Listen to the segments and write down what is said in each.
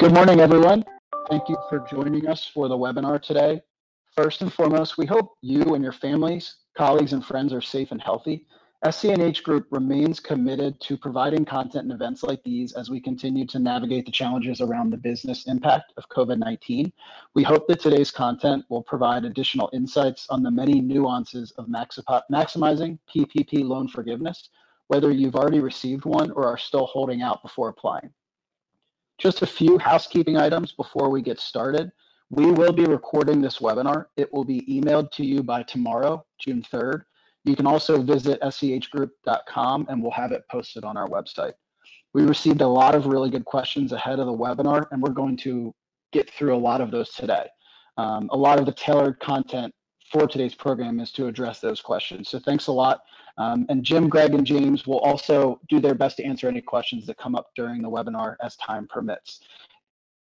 Good morning, everyone. Thank you for joining us for the webinar today. First and foremost, we hope you and your families, colleagues, and friends are safe and healthy. SC&H Group remains committed to providing content and events like these as we continue to navigate the challenges around the business impact of COVID-19. We hope that today's content will provide additional insights on the many nuances of maximizing PPP loan forgiveness, whether you've already received one or are still holding out before applying. Just a few housekeeping items before we get started. We will be recording this webinar. It will be emailed to you by tomorrow, June 3rd. You can also visit schgroup.com and we'll have it posted on our website. We received a lot of really good questions ahead of the webinar and we're going to get through a lot of those today. Um, a lot of the tailored content for today's program is to address those questions. So thanks a lot. Um, and Jim, Greg, and James will also do their best to answer any questions that come up during the webinar as time permits.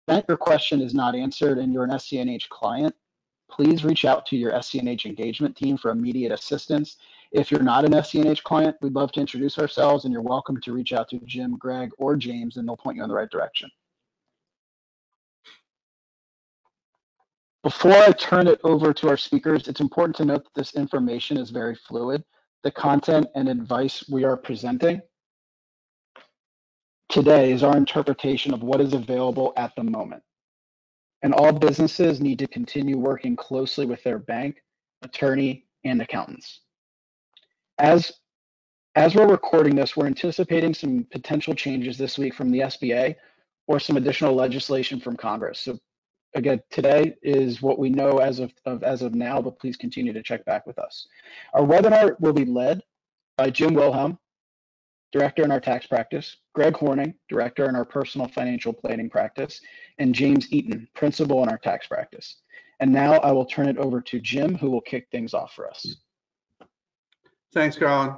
If your question is not answered and you're an SC&H client, please reach out to your SC&H engagement team for immediate assistance. If you're not an SC&H client, we'd love to introduce ourselves and you're welcome to reach out to Jim, Greg, or James and they'll point you in the right direction. Before I turn it over to our speakers, it's important to note that this information is very fluid. The content and advice we are presenting today is our interpretation of what is available at the moment. And all businesses need to continue working closely with their bank, attorney, and accountants. As, as we're recording this, we're anticipating some potential changes this week from the SBA or some additional legislation from Congress. So again, today is what we know as of, of, as of now, but please continue to check back with us. Our webinar will be led by Jim Wilhelm, Director in our tax practice, Greg Horning, Director in our personal financial planning practice, and James Eaton, Principal in our tax practice. And now I will turn it over to Jim, who will kick things off for us. Thanks, Colin.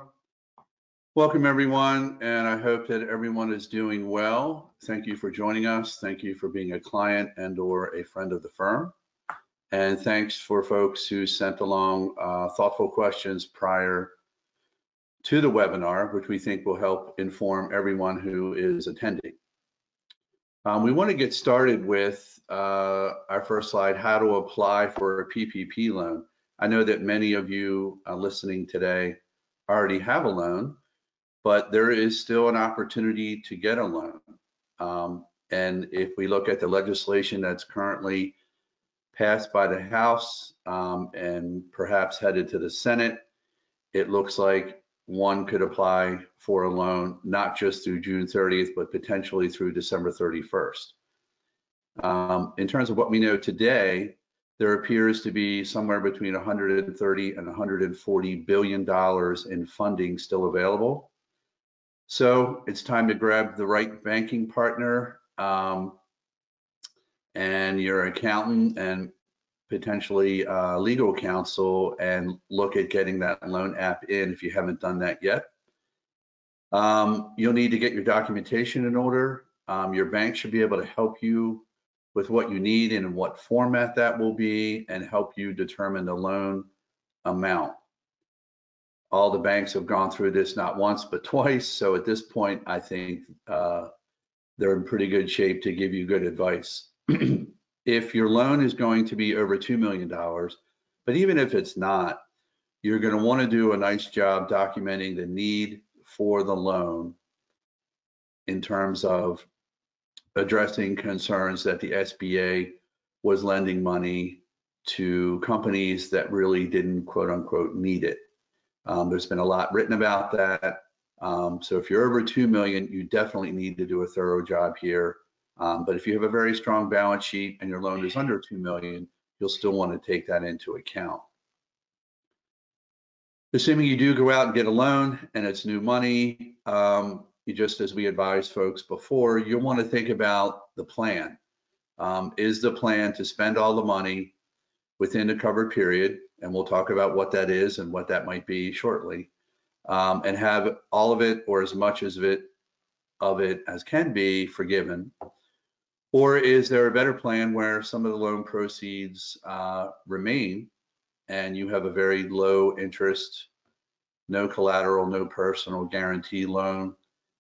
Welcome, everyone, and I hope that everyone is doing well. Thank you for joining us. Thank you for being a client and or a friend of the firm. And thanks for folks who sent along uh, thoughtful questions prior to the webinar, which we think will help inform everyone who is attending. Um, we want to get started with uh, our first slide, how to apply for a PPP loan. I know that many of you uh, listening today already have a loan, but there is still an opportunity to get a loan. Um, and if we look at the legislation that's currently passed by the House um, and perhaps headed to the Senate, it looks like one could apply for a loan not just through June 30th, but potentially through December 31st. Um, in terms of what we know today, there appears to be somewhere between 130 and 140 billion dollars in funding still available. So it's time to grab the right banking partner um, and your accountant and potentially uh, legal counsel and look at getting that loan app in if you haven't done that yet. Um, you'll need to get your documentation in order. Um, your bank should be able to help you with what you need and in what format that will be and help you determine the loan amount all the banks have gone through this not once but twice. So at this point, I think uh, they're in pretty good shape to give you good advice. if your loan is going to be over $2 million, but even if it's not, you're going to want to do a nice job documenting the need for the loan in terms of addressing concerns that the SBA was lending money to companies that really didn't quote unquote need it. Um, there's been a lot written about that. Um, so if you're over 2 million, you definitely need to do a thorough job here. Um, but if you have a very strong balance sheet and your loan is under 2 million, you'll still want to take that into account. Assuming you do go out and get a loan and it's new money, um, you just as we advised folks before, you'll want to think about the plan. Um, is the plan to spend all the money within the covered period? And we'll talk about what that is and what that might be shortly, um, and have all of it or as much as of it of it as can be forgiven? Or is there a better plan where some of the loan proceeds uh, remain and you have a very low interest, no collateral, no personal guarantee loan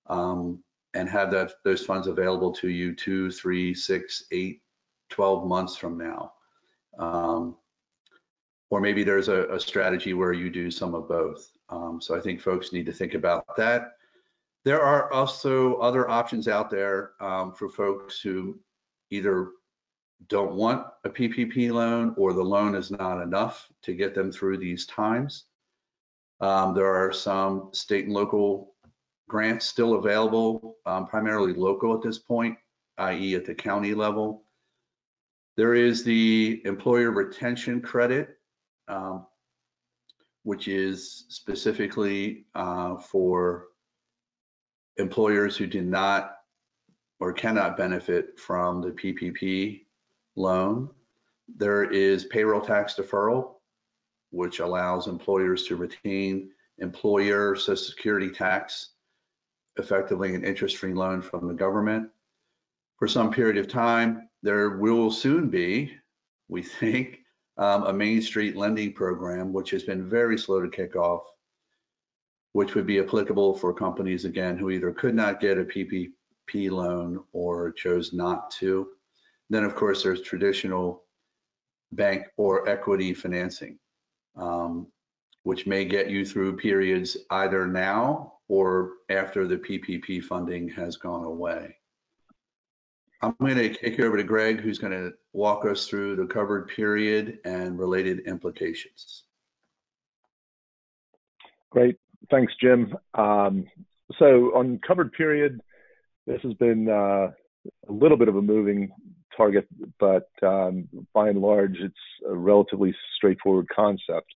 um, and have that those funds available to you two, three, six, eight, 12 months from now. Um, or maybe there's a, a, strategy where you do some of both. Um, so I think folks need to think about that. There are also other options out there um, for folks who either don't want a PPP loan or the loan is not enough to get them through these times. Um, there are some state and local grants still available, um, primarily local at this point, i.e. at the county level. There is the employer retention credit, um, which is specifically uh, for employers who do not or cannot benefit from the PPP loan. There is payroll tax deferral, which allows employers to retain employer social security tax, effectively an interest-free loan from the government. For some period of time, there will soon be, we think, um, a Main Street lending program, which has been very slow to kick off, which would be applicable for companies, again, who either could not get a PPP loan or chose not to. Then, of course, there's traditional bank or equity financing, um, which may get you through periods either now or after the PPP funding has gone away. I'm going to kick it over to Greg, who's going to walk us through the covered period and related implications. Great. Thanks, Jim. Um, so on covered period, this has been uh, a little bit of a moving target, but um, by and large, it's a relatively straightforward concept.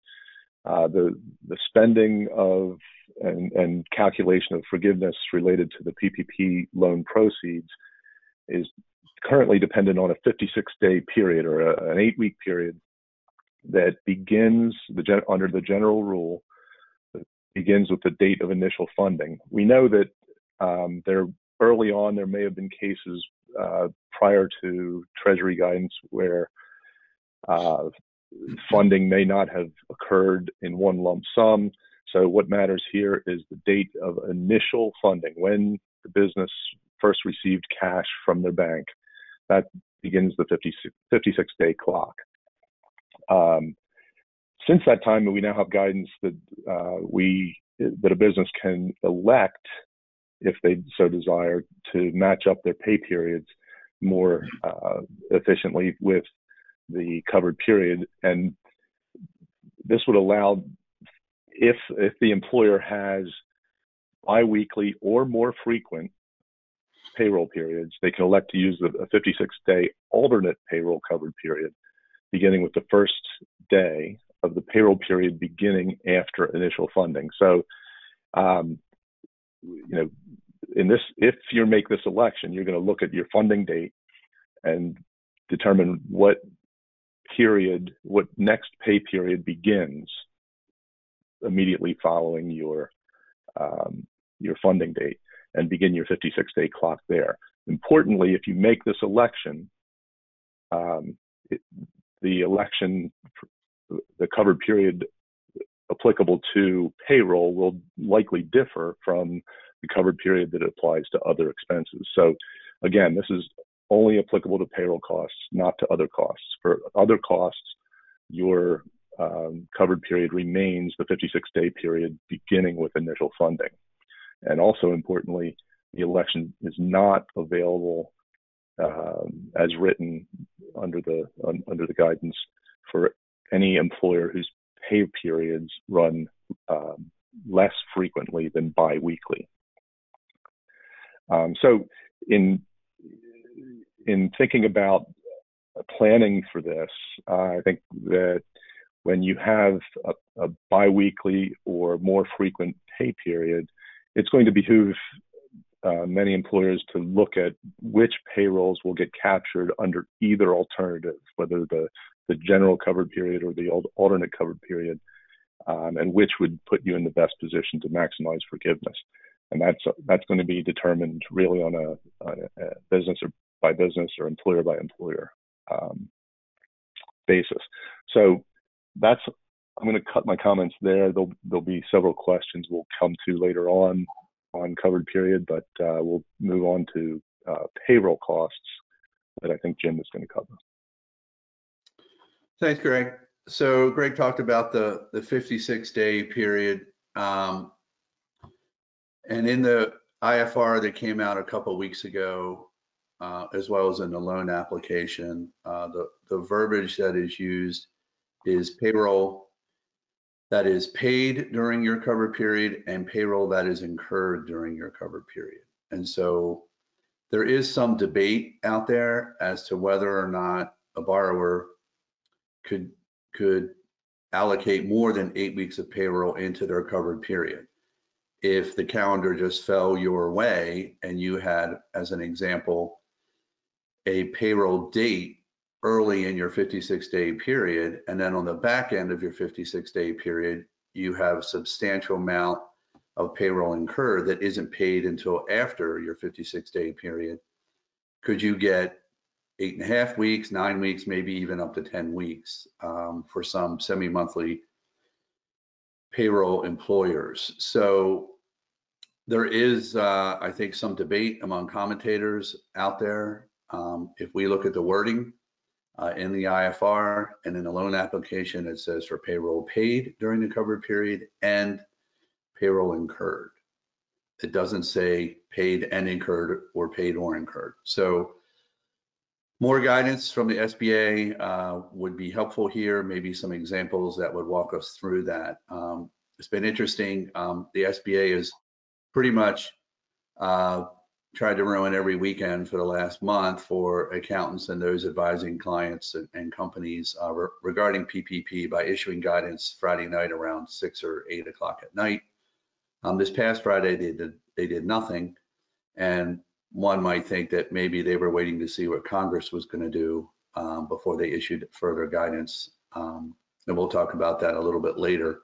Uh, the the spending of and, and, calculation of forgiveness related to the PPP loan proceeds is currently dependent on a 56 day period or a, an eight week period that begins the under the general rule begins with the date of initial funding. We know that um, there early on there may have been cases uh, prior to Treasury guidance where uh, funding may not have occurred in one lump sum. So what matters here is the date of initial funding, when the business first received cash from their bank. That begins the 56, 56 day clock. Um, since that time, we now have guidance that uh, we that a business can elect if they so desire, to match up their pay periods more uh, efficiently with the covered period. And this would allow, if if the employer has biweekly or more frequent payroll periods, they can elect to use the 56-day alternate payroll covered period, beginning with the first day of the payroll period beginning after initial funding. So um, you know, in this, if you make this election, you're going to look at your funding date and determine what period, what next pay period begins immediately following your um, your funding date and begin your 56 day clock there. Importantly, if you make this election, um, it, the election, the covered period applicable to payroll will likely differ from the covered period that applies to other expenses. So again, this is only applicable to payroll costs, not to other costs. For other costs, your um, covered period remains the 56 day period beginning with initial funding. And also importantly, the election is not available um, as written under the un, under the guidance for any employer whose pay periods run um, less frequently than biweekly. Um, so in in thinking about planning for this, uh, I think that when you have a, a biweekly or more frequent pay period, it's going to behoove uh, many employers to look at which payrolls will get captured under either alternative, whether the the general covered period or the alternate covered period, um, and which would put you in the best position to maximize forgiveness. And that's that's going to be determined really on a, on a business or by business or employer by employer um, basis. So that's I'm going to cut my comments there. There'll there'll be several questions we'll come to later on on covered period, but uh, we'll move on to uh, payroll costs that I think Jim is going to cover. Thanks, Greg. So Greg talked about the, the 56 day period. Um, and in the IFR that came out a couple weeks ago, uh, as well as in the loan application, uh, the, the verbiage that is used is payroll that is paid during your covered period and payroll that is incurred during your covered period. And so there is some debate out there as to whether or not a borrower could could allocate more than eight weeks of payroll into their covered period. If the calendar just fell your way and you had, as an example, a payroll date early in your 56 day period, and then on the back end of your 56 day period, you have a substantial amount of payroll incurred that isn't paid until after your 56 day period, could you get eight and a half weeks, nine weeks, maybe even up to 10 weeks um, for some semi-monthly payroll employers. So there is, uh, I think, some debate among commentators out there. Um, if we look at the wording uh, in the IFR and in the loan application, it says for payroll paid during the covered period and payroll incurred. It doesn't say paid and incurred or paid or incurred. So more guidance from the SBA uh, would be helpful here, maybe some examples that would walk us through that. Um, it's been interesting. Um, the SBA is pretty much uh, tried to ruin every weekend for the last month for accountants and those advising clients and, and companies uh, re regarding PPP by issuing guidance Friday night around six or eight o'clock at night. Um, this past Friday, they did they did nothing, and one might think that maybe they were waiting to see what Congress was going to do um, before they issued further guidance. Um, and we'll talk about that a little bit later.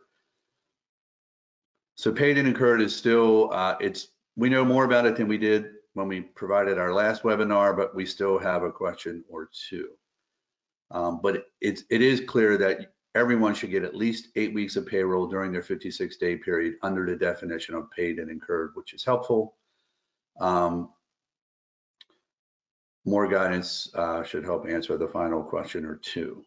So paid and incurred is still uh, it's we know more about it than we did when we provided our last webinar, but we still have a question or two. Um, but it's it is clear that everyone should get at least eight weeks of payroll during their 56 day period under the definition of paid and incurred, which is helpful. Um, more guidance uh, should help answer the final question or two.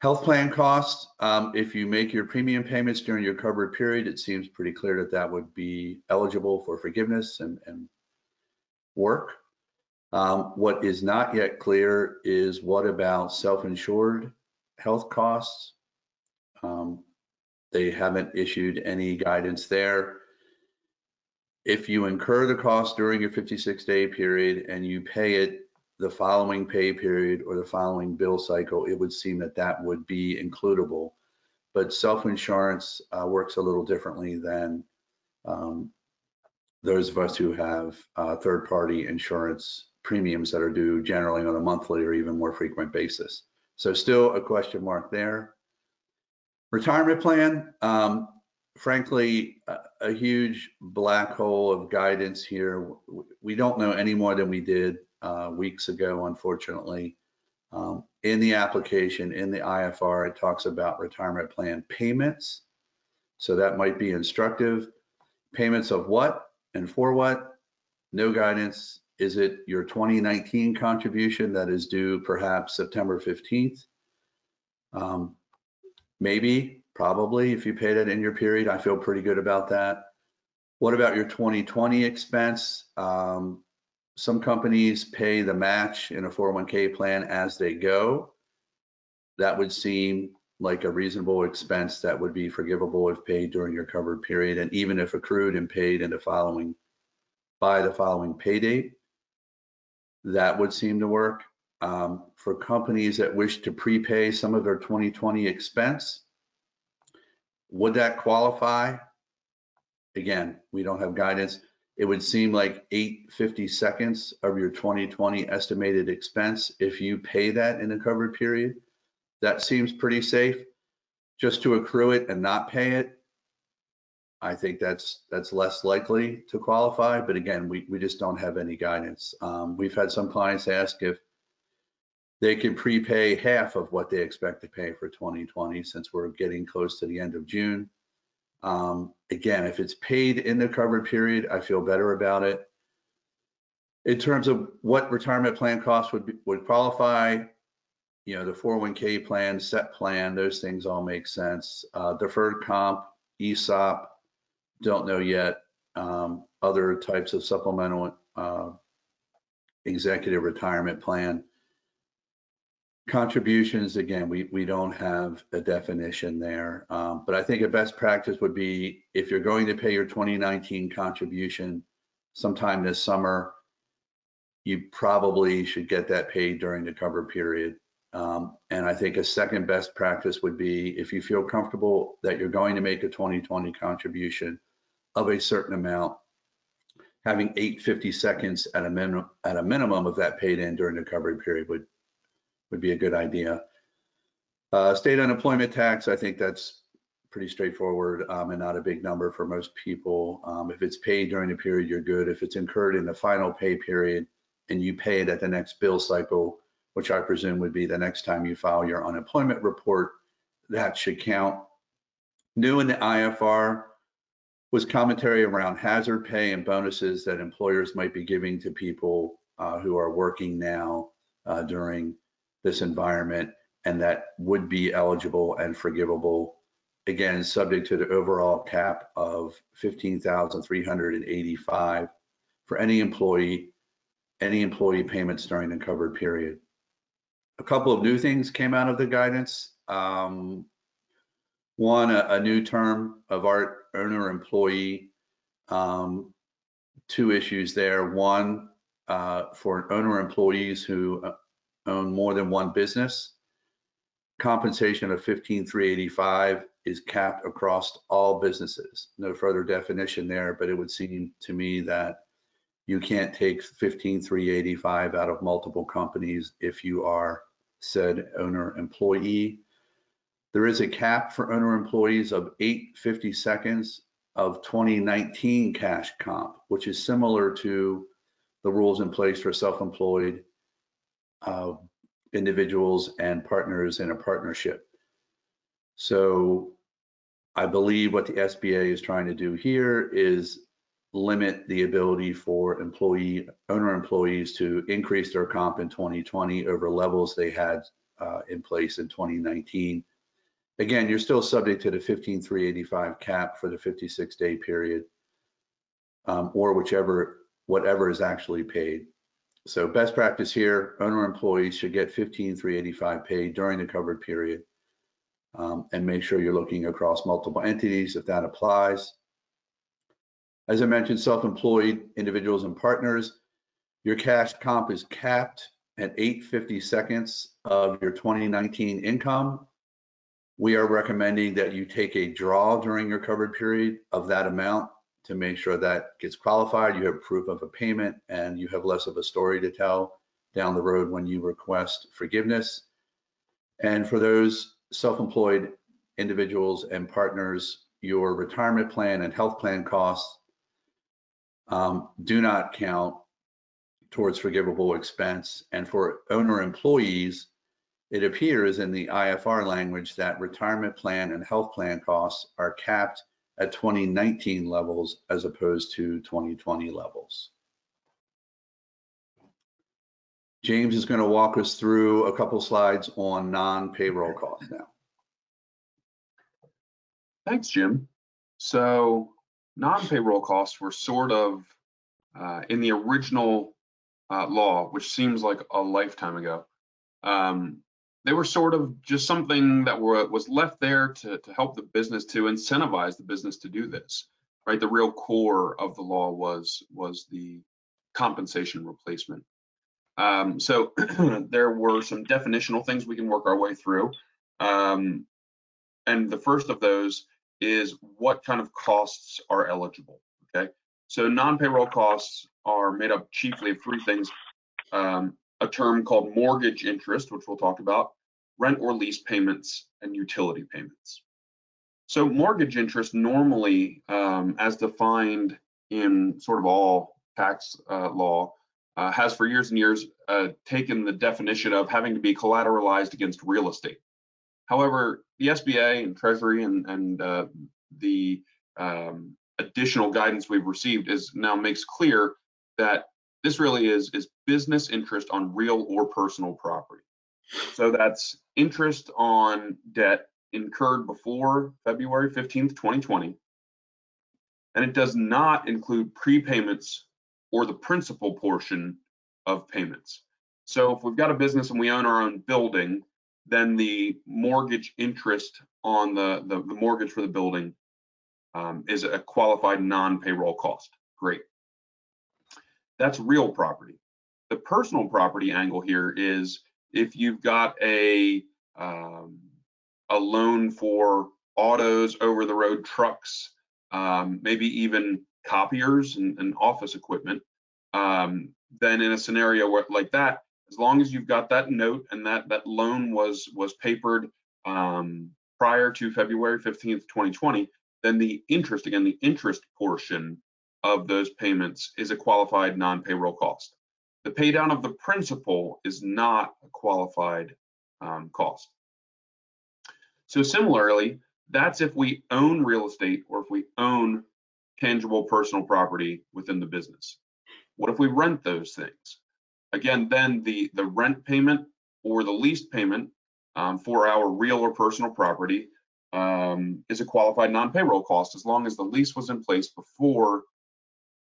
Health plan costs, um, if you make your premium payments during your covered period, it seems pretty clear that that would be eligible for forgiveness and, and work. Um, what is not yet clear is what about self-insured health costs? Um, they haven't issued any guidance there. If you incur the cost during your 56 day period and you pay it the following pay period or the following bill cycle, it would seem that that would be includable. But self-insurance uh, works a little differently than um, those of us who have uh, third-party insurance premiums that are due generally on a monthly or even more frequent basis. So still a question mark there. Retirement plan, um, frankly, a, a, huge black hole of guidance here. We don't know any more than we did uh, weeks ago, unfortunately. Um, in the application, in the IFR, it talks about retirement plan payments. So that might be instructive. Payments of what and for what? No guidance. Is it your 2019 contribution that is due perhaps September 15th? Um, maybe, probably, if you paid it in your period, I feel pretty good about that. What about your 2020 expense? Um, some companies pay the match in a 401k plan as they go. That would seem like a reasonable expense that would be forgivable if paid during your covered period and even if accrued and paid in the following by the following pay date. That would seem to work. Um, for companies that wish to prepay some of their 2020 expense, would that qualify? Again, we don't have guidance it would seem like 850 seconds of your 2020 estimated expense if you pay that in a covered period. That seems pretty safe. Just to accrue it and not pay it, I think that's that's less likely to qualify. But again, we, we just don't have any guidance. Um, we've had some clients ask if they can prepay half of what they expect to pay for 2020 since we're getting close to the end of June. Um, again, if it's paid in the covered period, I feel better about it. In terms of what retirement plan costs would be, would qualify, you know, the 401k plan, SEP plan, those things all make sense. Uh, deferred comp, ESOP, don't know yet. Um, other types of supplemental uh, executive retirement plan. Contributions, again, we, we don't have a definition there. Um, but I think a best practice would be if you're going to pay your 2019 contribution sometime this summer, you probably should get that paid during the cover period. Um, and I think a second best practice would be if you feel comfortable that you're going to make a 2020 contribution of a certain amount, having 850 seconds at a minimum at a minimum of that paid in during the recovery period would would be a good idea. Uh, state unemployment tax, I think that's pretty straightforward um, and not a big number for most people. Um, if it's paid during the period, you're good. If it's incurred in the final pay period and you pay it at the next bill cycle, which I presume would be the next time you file your unemployment report, that should count. New in the IFR was commentary around hazard pay and bonuses that employers might be giving to people uh, who are working now uh, during this environment and that would be eligible and forgivable. Again, subject to the overall cap of 15,385 for any employee, any employee payments during the covered period. A couple of new things came out of the guidance. Um, one, a, a, new term of art owner employee. Um, two issues there. One, uh, for owner employees who uh, own more than one business. Compensation of 15,385 is capped across all businesses. No further definition there, but it would seem to me that you can't take 15,385 out of multiple companies if you are said owner employee. There is a cap for owner employees of 850 seconds of 2019 cash comp, which is similar to the rules in place for self-employed uh, individuals and partners in a partnership. So I believe what the SBA is trying to do here is limit the ability for employee owner employees to increase their comp in 2020 over levels they had uh, in place in 2019. Again, you're still subject to the 15,385 cap for the 56 day period um, or whichever, whatever is actually paid. So best practice here, owner employees should get 15,385 paid during the covered period. Um, and make sure you're looking across multiple entities if that applies. As I mentioned, self-employed individuals and partners, your cash comp is capped at 850 seconds of your 2019 income. We are recommending that you take a draw during your covered period of that amount to make sure that gets qualified, you have proof of a payment, and you have less of a story to tell down the road when you request forgiveness. And for those self-employed individuals and partners, your retirement plan and health plan costs um, do not count towards forgivable expense. And for owner employees, it appears in the IFR language that retirement plan and health plan costs are capped at 2019 levels as opposed to 2020 levels. James is going to walk us through a couple slides on non-payroll costs now. Thanks, Jim. So non-payroll costs were sort of uh, in the original uh, law, which seems like a lifetime ago. Um, they were sort of just something that were, was left there to, to help the business to incentivize the business to do this right? The real core of the law was was the compensation replacement. Um, so there were some definitional things we can work our way through. Um, and the first of those is what kind of costs are eligible okay so non-payroll costs are made up chiefly of three things um, a term called mortgage interest, which we'll talk about, rent or lease payments, and utility payments. So mortgage interest normally, um, as defined in sort of all tax uh, law, uh, has for years and years uh, taken the definition of having to be collateralized against real estate. However, the SBA and Treasury and, and uh, the um, additional guidance we've received is now makes clear that this really is is business interest on real or personal property. So that's interest on debt incurred before February 15th, 2020. And it does not include prepayments or the principal portion of payments. So if we've got a business and we own our own building, then the mortgage interest on the, the, the mortgage for the building um, is a qualified non-payroll cost. Great. That's real property. The personal property angle here is if you've got a um, a loan for autos, over the road trucks, um, maybe even copiers and, and office equipment, um, then in a scenario where, like that, as long as you've got that note and that that loan was was papered um, prior to February 15th, 2020, then the interest, again, the interest portion of those payments is a qualified non-payroll cost. The pay down of the principal is not a qualified um, cost. So similarly, that's if we own real estate or if we own tangible personal property within the business. What if we rent those things? Again, then the, the rent payment or the lease payment um, for our real or personal property um, is a qualified non-payroll cost as long as the lease was in place before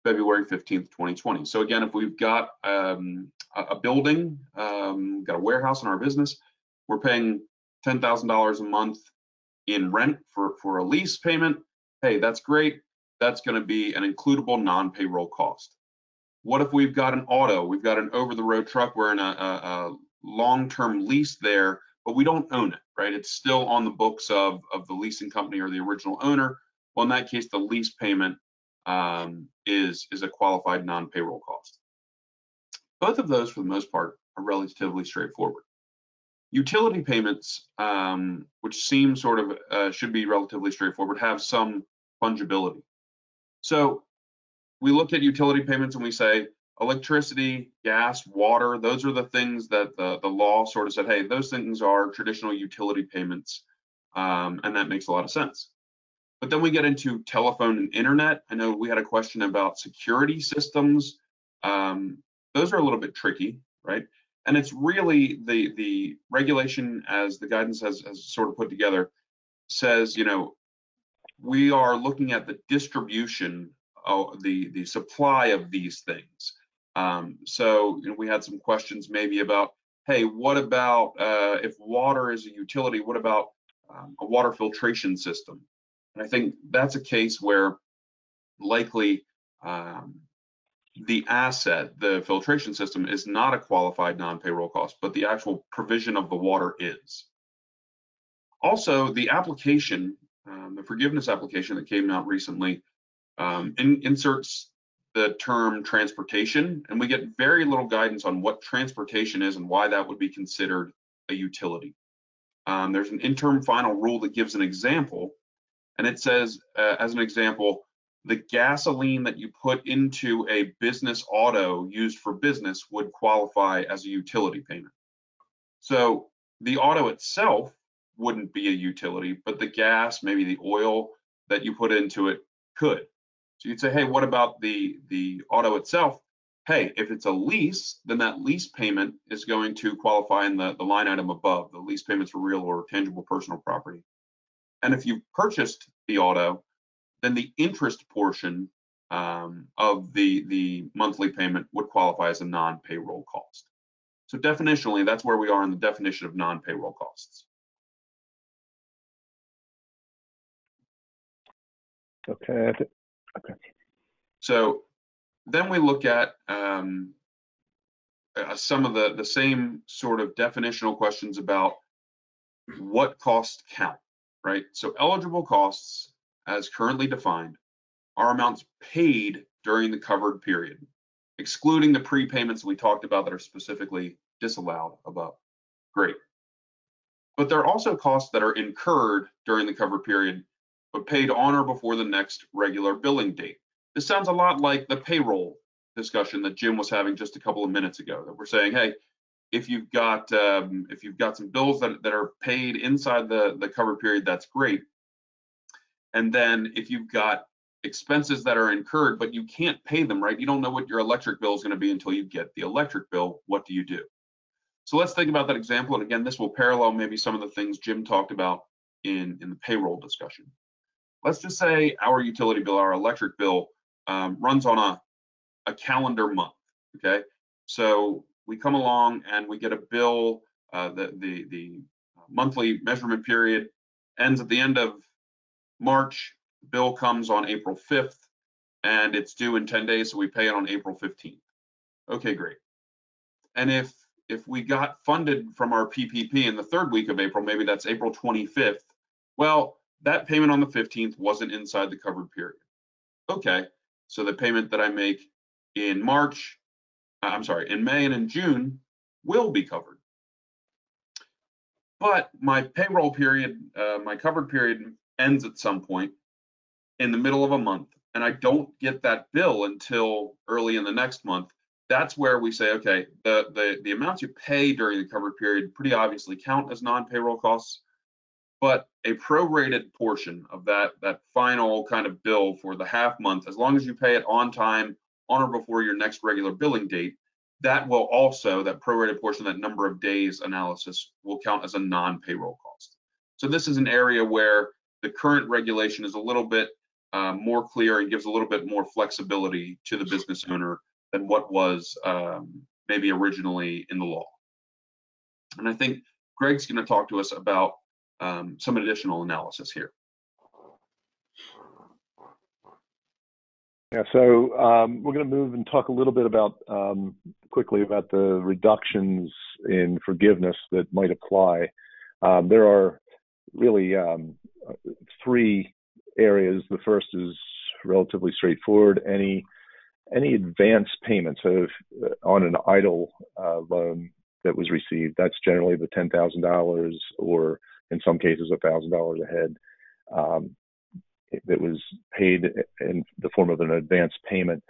February 15th, 2020. So again, if we've got um, a, a, building, um, got a warehouse in our business, we're paying $10,000 a month in rent for, for a lease payment. Hey, that's great. That's going to be an includable non-payroll cost. What if we've got an auto, we've got an over-the-road truck, we're in a, a, a long-term lease there, but we don't own it, right? It's still on the books of, of the leasing company or the original owner. Well, in that case, the lease payment um, is, is a qualified non-payroll cost. Both of those, for the most part, are relatively straightforward. Utility payments, um, which seem sort of uh, should be relatively straightforward, have some fungibility. So we look at utility payments and we say electricity, gas, water, those are the things that the, the law sort of said, hey, those things are traditional utility payments. Um, and that makes a lot of sense. But then we get into telephone and internet. I know we had a question about security systems. Um, those are a little bit tricky, right? And it's really the the regulation as the guidance has, has sort of put together says, you know, we are looking at the distribution, the the supply of these things. Um, so you know, we had some questions maybe about, hey, what about uh, if water is a utility? What about um, a water filtration system? And I think that's a case where likely um, the asset, the filtration system, is not a qualified non-payroll cost, but the actual provision of the water is. Also, the application, um, the forgiveness application that came out recently, um, in, inserts the term transportation, and we get very little guidance on what transportation is and why that would be considered a utility. Um, there's an interim final rule that gives an example and it says, uh, as an example, the gasoline that you put into a business auto used for business would qualify as a utility payment. So the auto itself wouldn't be a utility, but the gas, maybe the oil that you put into it could. So you'd say, hey, what about the, the auto itself? Hey, if it's a lease, then that lease payment is going to qualify in the, the line item above, the lease payments for real or tangible personal property. And if you purchased the auto, then the interest portion um, of the, the monthly payment would qualify as a non-payroll cost. So definitionally, that's where we are in the definition of non-payroll costs. Okay. Okay. So then we look at um, uh, some of the, the same sort of definitional questions about what costs count right? So eligible costs, as currently defined, are amounts paid during the covered period, excluding the prepayments we talked about that are specifically disallowed above. Great. But there are also costs that are incurred during the covered period, but paid on or before the next regular billing date. This sounds a lot like the payroll discussion that Jim was having just a couple of minutes ago, that we're saying, hey, if you've got um, if you've got some bills that, that are paid inside the the cover period, that's great. And then if you've got expenses that are incurred, but you can't pay them, right? You don't know what your electric bill is going to be until you get the electric bill. What do you do? So let's think about that example. And again, this will parallel maybe some of the things Jim talked about in, in the payroll discussion. Let's just say our utility bill, our electric bill um, runs on a, a calendar month, okay? So we come along and we get a bill, uh, the, the, the monthly measurement period ends at the end of March, bill comes on April 5th, and it's due in 10 days, so we pay it on April 15th. Okay, great. And if if we got funded from our PPP in the third week of April, maybe that's April 25th, well, that payment on the 15th wasn't inside the covered period. Okay, so the payment that I make in March, uh, I'm sorry, in May and in June will be covered. But my payroll period, uh, my covered period ends at some point in the middle of a month, and I don't get that bill until early in the next month that's where we say, okay, the, the, the amounts you pay during the covered period pretty obviously count as non-payroll costs, but a prorated portion of that, that final kind of bill for the half month, as long as you pay it on time, on or before your next regular billing date, that will also, that prorated portion, that number of days analysis will count as a non-payroll cost. So this is an area where the current regulation is a little bit uh, more clear and gives a little bit more flexibility to the business owner than what was um, maybe originally in the law. And I think Greg's going to talk to us about um, some additional analysis here. Yeah, so um, we're going to move and talk a little bit about um, quickly about the reductions in forgiveness that might apply. Um, there are really um, three areas. The first is relatively straightforward. Any any advance payments of uh, on an EIDL uh, loan that was received, that's generally the ten thousand dollars, or in some cases, a thousand dollars ahead, um, that was paid in the form of an advance payment.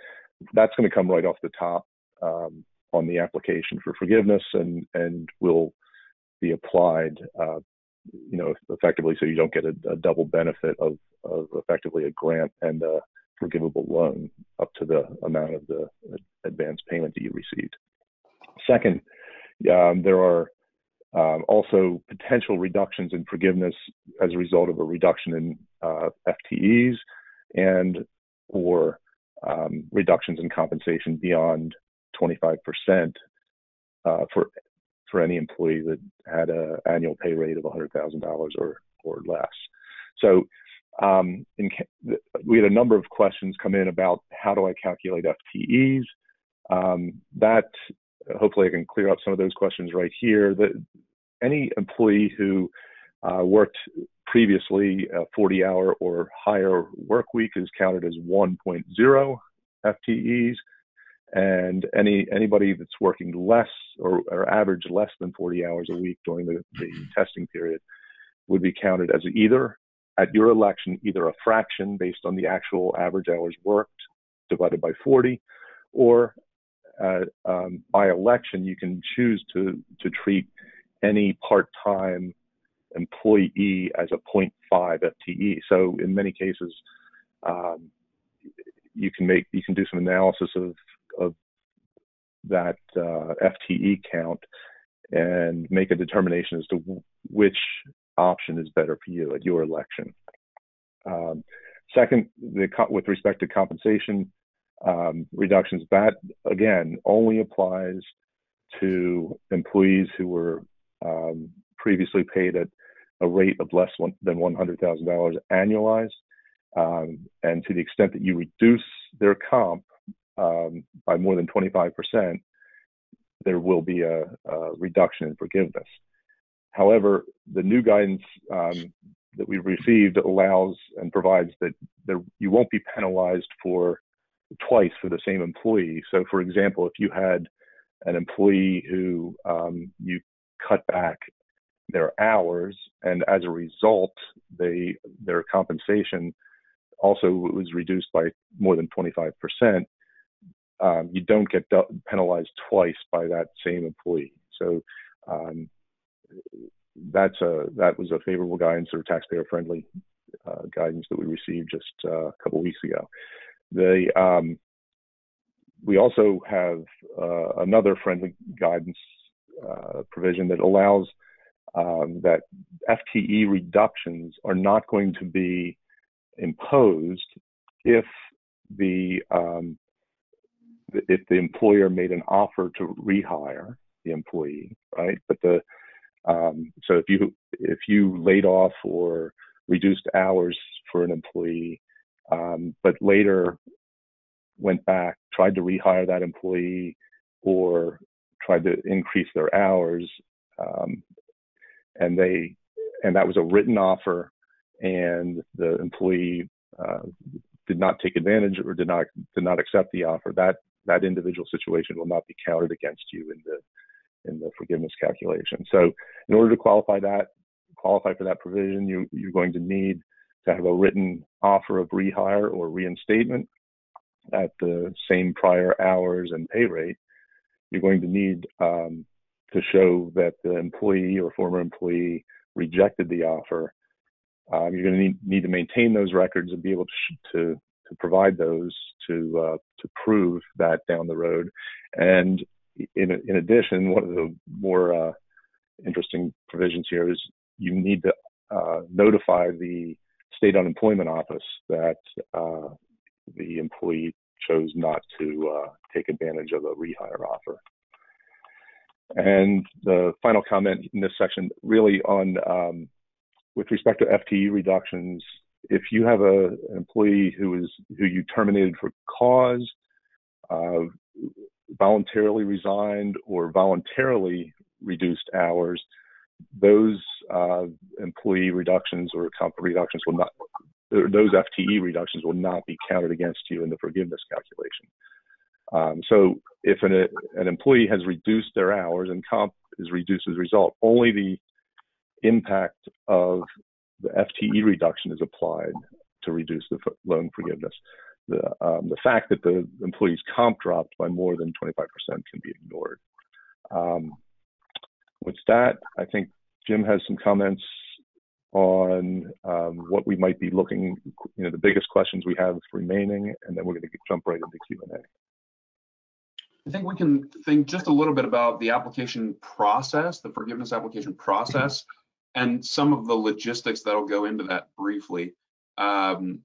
That's going to come right off the top um, on the application for forgiveness, and and will be applied, uh, you know, effectively, so you don't get a, a double benefit of of effectively a grant and a forgivable loan up to the amount of the advance payment that you received. Second, um, there are um, also potential reductions in forgiveness as a result of a reduction in uh, FTEs and or um, reductions in compensation beyond 25% uh, for for any employee that had an annual pay rate of $100,000 or or less. So um, in, we had a number of questions come in about how do I calculate FTEs. Um, that hopefully I can clear up some of those questions right here. That any employee who uh, worked previously a 40 hour or higher work week is counted as 1.0 FTEs. And any anybody that's working less or, or average less than 40 hours a week during the, the testing period would be counted as either at your election either a fraction based on the actual average hours worked divided by 40, or um, by election you can choose to to treat any part-time employee as a 0.5 FTE. So in many cases, um, you can make you can do some analysis of of that uh, FTE count and make a determination as to which option is better for you at your election. Um, second, the, with respect to compensation um, reductions, that again only applies to employees who were um, previously paid at a rate of less than $100,000 annualized. Um, and to the extent that you reduce their comp um, by more than 25%, there will be a, a reduction in forgiveness. However, the new guidance um, that we've received allows and provides that there, you won't be penalized for twice for the same employee. So, for example, if you had an employee who um, you cut back their hours, and as a result, they their compensation also was reduced by more than 25 percent. Um, you don't get penalized twice by that same employee. So um, that's a that was a favorable guidance or taxpayer friendly uh, guidance that we received just uh, a couple weeks ago. Um, we also have uh, another friendly guidance uh, provision that allows um, that FTE reductions are not going to be imposed if the um, if the employer made an offer to rehire the employee, right? But the um, so if you if you laid off or reduced hours for an employee, um, but later went back, tried to rehire that employee, or tried to increase their hours, um, and they and that was a written offer, and the employee uh, did not take advantage or did not did not accept the offer. That that individual situation will not be counted against you in the in the forgiveness calculation. So in order to qualify that, qualify for that provision, you, you're going to need to have a written offer of rehire or reinstatement at the same prior hours and pay rate. You're going to need um, to show that the employee or former employee rejected the offer. Um, you're going to need, need, to maintain those records and be able to, to, to provide those to, uh, to prove that down the road. And in, in addition, one of the more uh, interesting provisions here is you need to uh, notify the state unemployment office that uh, the employee chose not to uh, take advantage of a rehire offer. And the final comment in this section, really on um, with respect to FTE reductions, if you have a, an employee who is who you terminated for cause, uh, voluntarily resigned or voluntarily reduced hours, those uh, employee reductions or comp reductions will not, those FTE reductions will not be counted against you in the forgiveness calculation. Um, so if an, an employee has reduced their hours and comp is reduced as a result, only the impact of the FTE reduction is applied to reduce the loan forgiveness the, um, the fact that the employee's comp dropped by more than 25% can be ignored. Um, with that, I think Jim has some comments on um, what we might be looking, you know, the biggest questions we have remaining, and then we're going to jump right into Q&A. I think we can think just a little bit about the application process, the forgiveness application process, and some of the logistics that'll go into that briefly. Um,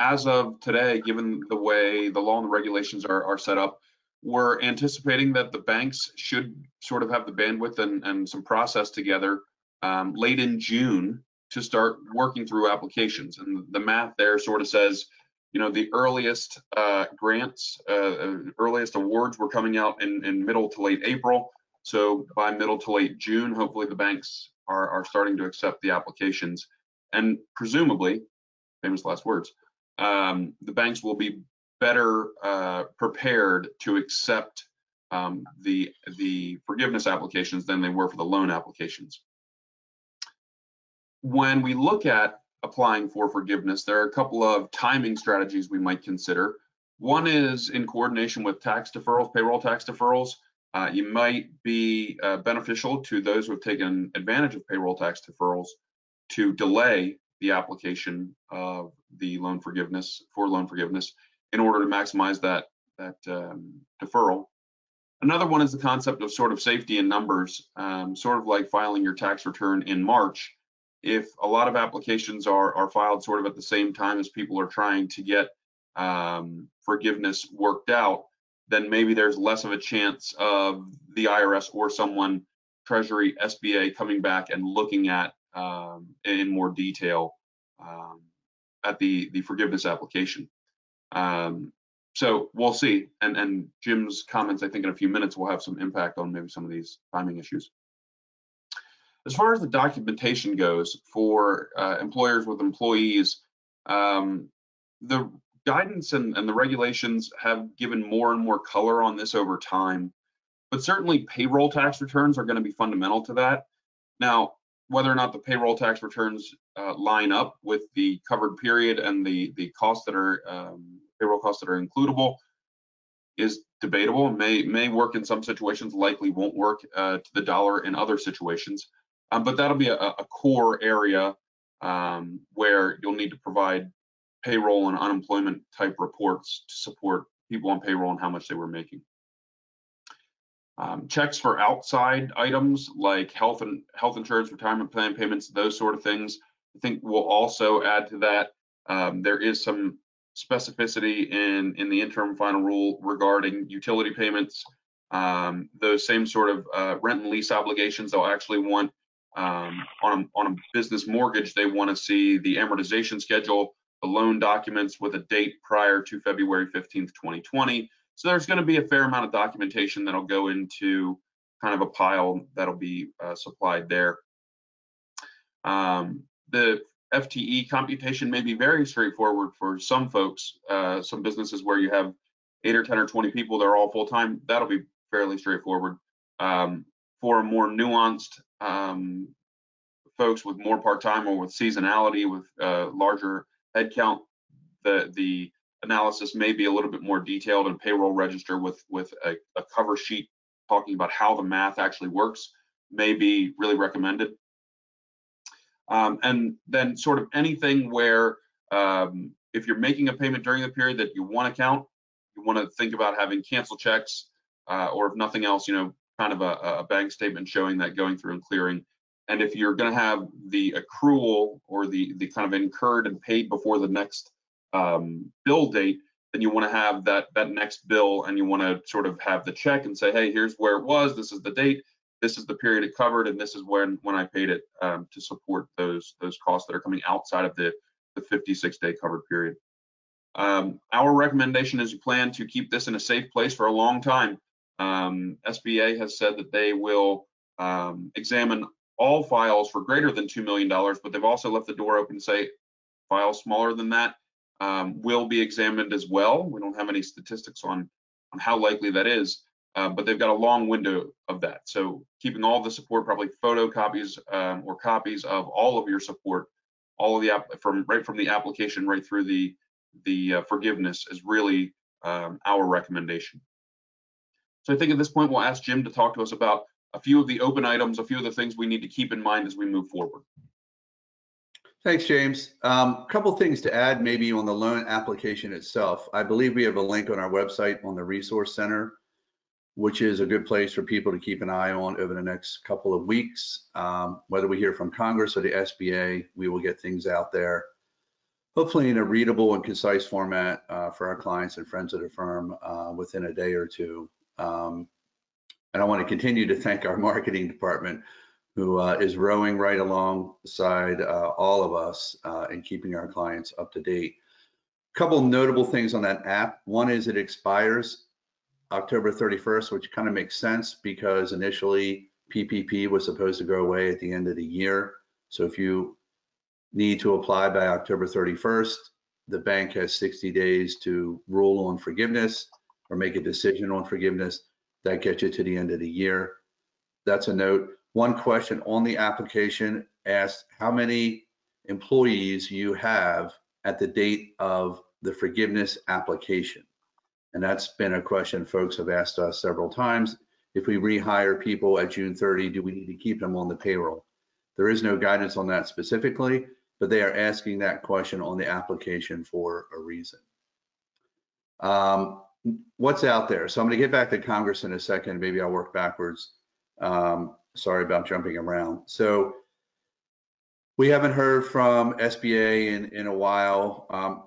as of today, given the way the law and the regulations are, are set up, we're anticipating that the banks should sort of have the bandwidth and, and some process together um, late in June to start working through applications. And the math there sort of says, you know, the earliest uh, grants, uh, uh earliest awards were coming out in, in middle to late April. So by middle to late June, hopefully the banks are, are starting to accept the applications. And presumably, famous last words, um, the banks will be better uh, prepared to accept um, the the forgiveness applications than they were for the loan applications. When we look at applying for forgiveness, there are a couple of timing strategies we might consider. One is in coordination with tax deferrals, payroll tax deferrals. Uh, you might be uh, beneficial to those who have taken advantage of payroll tax deferrals to delay the application of the loan forgiveness for loan forgiveness in order to maximize that that um, deferral. Another one is the concept of sort of safety in numbers, um, sort of like filing your tax return in March. If a lot of applications are are filed sort of at the same time as people are trying to get um, forgiveness worked out, then maybe there's less of a chance of the IRS or someone, Treasury, SBA, coming back and looking at um, in more detail um, at the the forgiveness application. Um, so we'll see. And and Jim's comments, I think, in a few minutes will have some impact on maybe some of these timing issues. As far as the documentation goes for uh, employers with employees, um, the guidance and, and the regulations have given more and more color on this over time. But certainly payroll tax returns are going to be fundamental to that. Now, whether or not the payroll tax returns uh, line up with the covered period and the the costs that are um, payroll costs that are includable is debatable. May may work in some situations, likely won't work uh, to the dollar in other situations. Um, but that'll be a, a, core area um, where you'll need to provide payroll and unemployment type reports to support people on payroll and how much they were making. Um, checks for outside items like health and health insurance, retirement plan payments, those sort of things. I think we'll also add to that. Um, there is some specificity in in the interim final rule regarding utility payments. Um, those same sort of uh, rent and lease obligations. They'll actually want um, on a, on a business mortgage. They want to see the amortization schedule, the loan documents with a date prior to February 15th, 2020 so there's going to be a fair amount of documentation that'll go into kind of a pile that'll be uh, supplied there. Um, the FTE computation may be very straightforward for some folks, uh, some businesses where you have eight or 10 or 20 people that are all full time, that'll be fairly straightforward. Um, for more nuanced um, folks with more part time or with seasonality, with uh, larger headcount, the, the analysis may be a little bit more detailed and payroll register with with a, a, cover sheet talking about how the math actually works may be really recommended. Um, and then sort of anything where um, if you're making a payment during the period that you want to count, you want to think about having cancel checks uh, or if nothing else, you know, kind of a, a bank statement showing that going through and clearing. And if you're going to have the accrual or the the kind of incurred and paid before the next um, bill date, then you want to have that that next bill and you want to sort of have the check and say, hey, here's where it was. This is the date. This is the period it covered, and this is when when I paid it um, to support those those costs that are coming outside of the the 56 day covered period. Um, our recommendation is you plan to keep this in a safe place for a long time. Um, SBA has said that they will um, examine all files for greater than $2 million, but they've also left the door open to say files smaller than that um, will be examined as well. We don't have any statistics on, on how likely that is, uh, but they've got a long window of that. So keeping all the support, probably photocopies um, or copies of all of your support, all of the app from right from the application right through the the uh, forgiveness is really um, our recommendation. So I think at this point we'll ask Jim to talk to us about a few of the open items, a few of the things we need to keep in mind as we move forward. Thanks, James. A um, couple things to add maybe on the loan application itself. I believe we have a link on our website on the Resource Center, which is a good place for people to keep an eye on over the next couple of weeks. Um, whether we hear from Congress or the SBA, we will get things out there, hopefully in a readable and concise format uh, for our clients and friends of the firm uh, within a day or two. Um, and I want to continue to thank our marketing department who uh, is rowing right alongside uh, all of us uh, in keeping our clients up to date. A couple notable things on that app. One is it expires October 31st, which kind of makes sense because initially PPP was supposed to go away at the end of the year. So if you need to apply by October 31st, the bank has 60 days to rule on forgiveness or make a decision on forgiveness. That gets you to the end of the year. That's a note. One question on the application asked how many employees you have at the date of the forgiveness application. And that's been a question folks have asked us several times. If we rehire people at June 30, do we need to keep them on the payroll? There is no guidance on that specifically, but they are asking that question on the application for a reason. Um, what's out there? So I'm going to get back to Congress in a second. Maybe I'll work backwards. Um, Sorry about jumping around. So we haven't heard from SBA in, in a while. Um,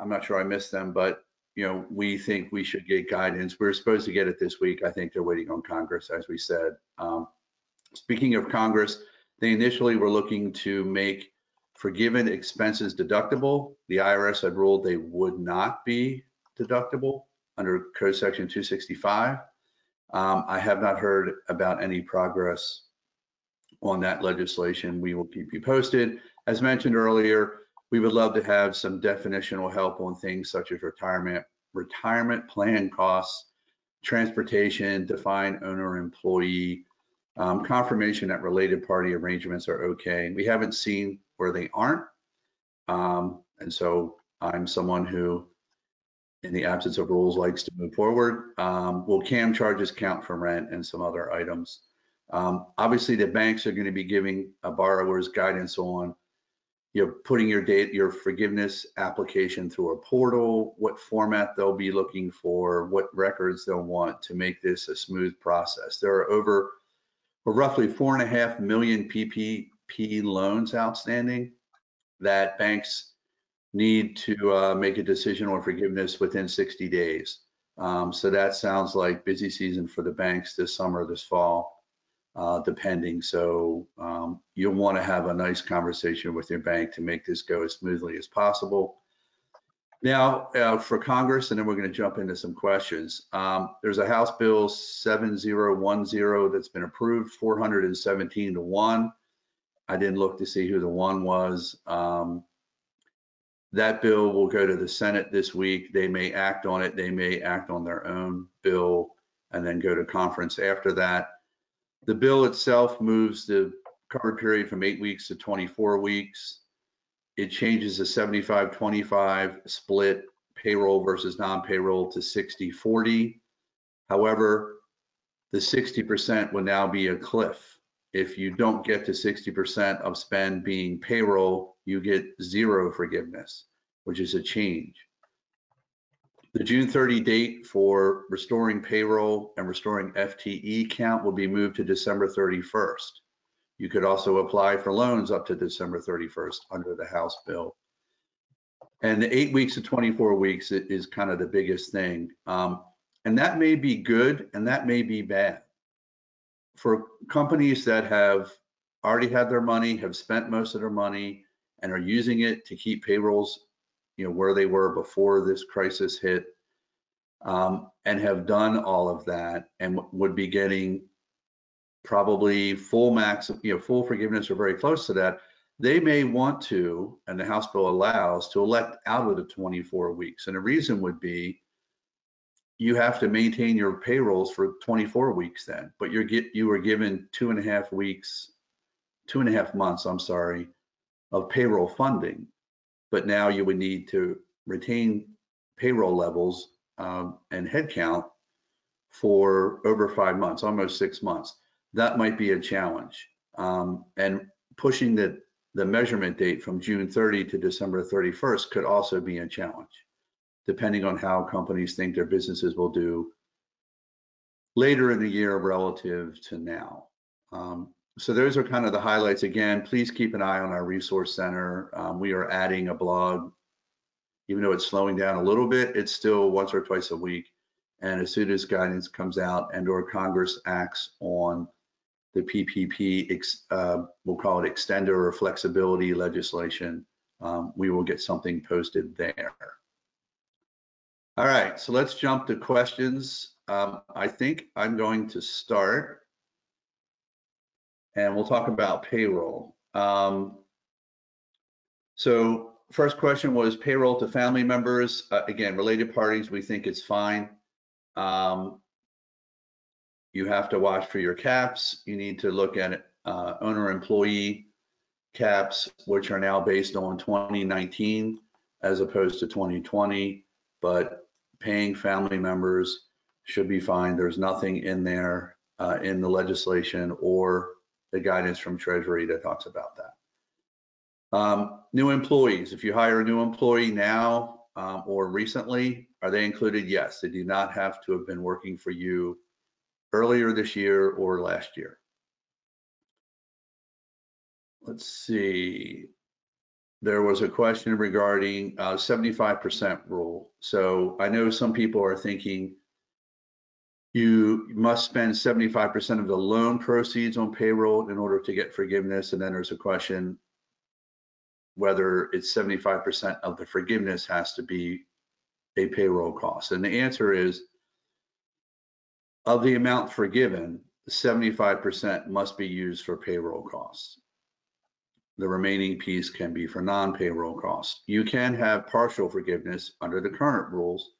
I'm not sure I missed them, but you know, we think we should get guidance. We are supposed to get it this week. I think they're waiting on Congress, as we said. Um, speaking of Congress, they initially were looking to make forgiven expenses deductible. The IRS had ruled they would not be deductible under Code Section 265. Um, I have not heard about any progress on that legislation. We will keep you posted. As mentioned earlier, we would love to have some definitional help on things such as retirement, retirement plan costs, transportation, defined owner employee, um, confirmation that related party arrangements are okay. We haven't seen where they aren't. Um, and so I'm someone who in the absence of rules, likes to move forward. Um, will CAM charges count for rent and some other items? Um, obviously, the banks are going to be giving borrowers guidance on you know, putting your date, your forgiveness application through a portal, what format they'll be looking for, what records they'll want to make this a smooth process. There are over or roughly four and a half million PPP loans outstanding that banks need to uh, make a decision on forgiveness within 60 days. Um, so that sounds like busy season for the banks this summer, this fall, uh, depending. So um, you'll want to have a nice conversation with your bank to make this go as smoothly as possible. Now, uh, for Congress, and then we're going to jump into some questions. Um, there's a House Bill 7010 that's been approved, 417 to 1. I didn't look to see who the one was. Um, that bill will go to the Senate this week. They may act on it. They may act on their own bill and then go to conference after that. The bill itself moves the covered period from eight weeks to 24 weeks. It changes the 75-25 split payroll versus non-payroll to 60-40. However, the 60% will now be a cliff. If you don't get to 60% of spend being payroll, you get zero forgiveness, which is a change. The June 30 date for restoring payroll and restoring FTE count will be moved to December 31st. You could also apply for loans up to December 31st under the House bill. And the eight weeks to 24 weeks is kind of the biggest thing. Um, and that may be good and that may be bad. For companies that have already had their money, have spent most of their money, and are using it to keep payrolls you know, where they were before this crisis hit, um, and have done all of that and would be getting probably full max, you know, full forgiveness or very close to that, they may want to, and the House bill allows, to elect out of the 24 weeks. And the reason would be you have to maintain your payrolls for 24 weeks then, but you're get you were given two and a half weeks, two and a half months, I'm sorry, of payroll funding. But now you would need to retain payroll levels um, and headcount for over five months, almost six months that might be a challenge. Um, and pushing the, the measurement date from June 30 to December 31st could also be a challenge, depending on how companies think their businesses will do later in the year relative to now. Um, so those are kind of the highlights. Again, please keep an eye on our resource center. Um, we are adding a blog. Even though it's slowing down a little bit, it's still once or twice a week. And as soon as guidance comes out and or Congress acts on the PPP, uh, we'll call it extender or flexibility legislation, um, we will get something posted there. All right, so let's jump to questions. Um, I think I'm going to start and we'll talk about payroll. Um, so first question was payroll to family members. Uh, again, related parties, we think it's fine. Um, you have to watch for your caps. You need to look at uh, owner employee caps, which are now based on 2019 as opposed to 2020, but paying family members should be fine. There's nothing in there uh, in the legislation or the guidance from Treasury that talks about that. Um, new employees, if you hire a new employee now um, or recently, are they included? Yes, they do not have to have been working for you earlier this year or last year. Let's see. There was a question regarding 75% uh, rule. So I know some people are thinking you must spend 75% of the loan proceeds on payroll in order to get forgiveness. And then there's a question whether it's 75% of the forgiveness has to be a payroll cost. And the answer is of the amount forgiven, 75% must be used for payroll costs. The remaining piece can be for non-payroll costs. You can have partial forgiveness under the current rules.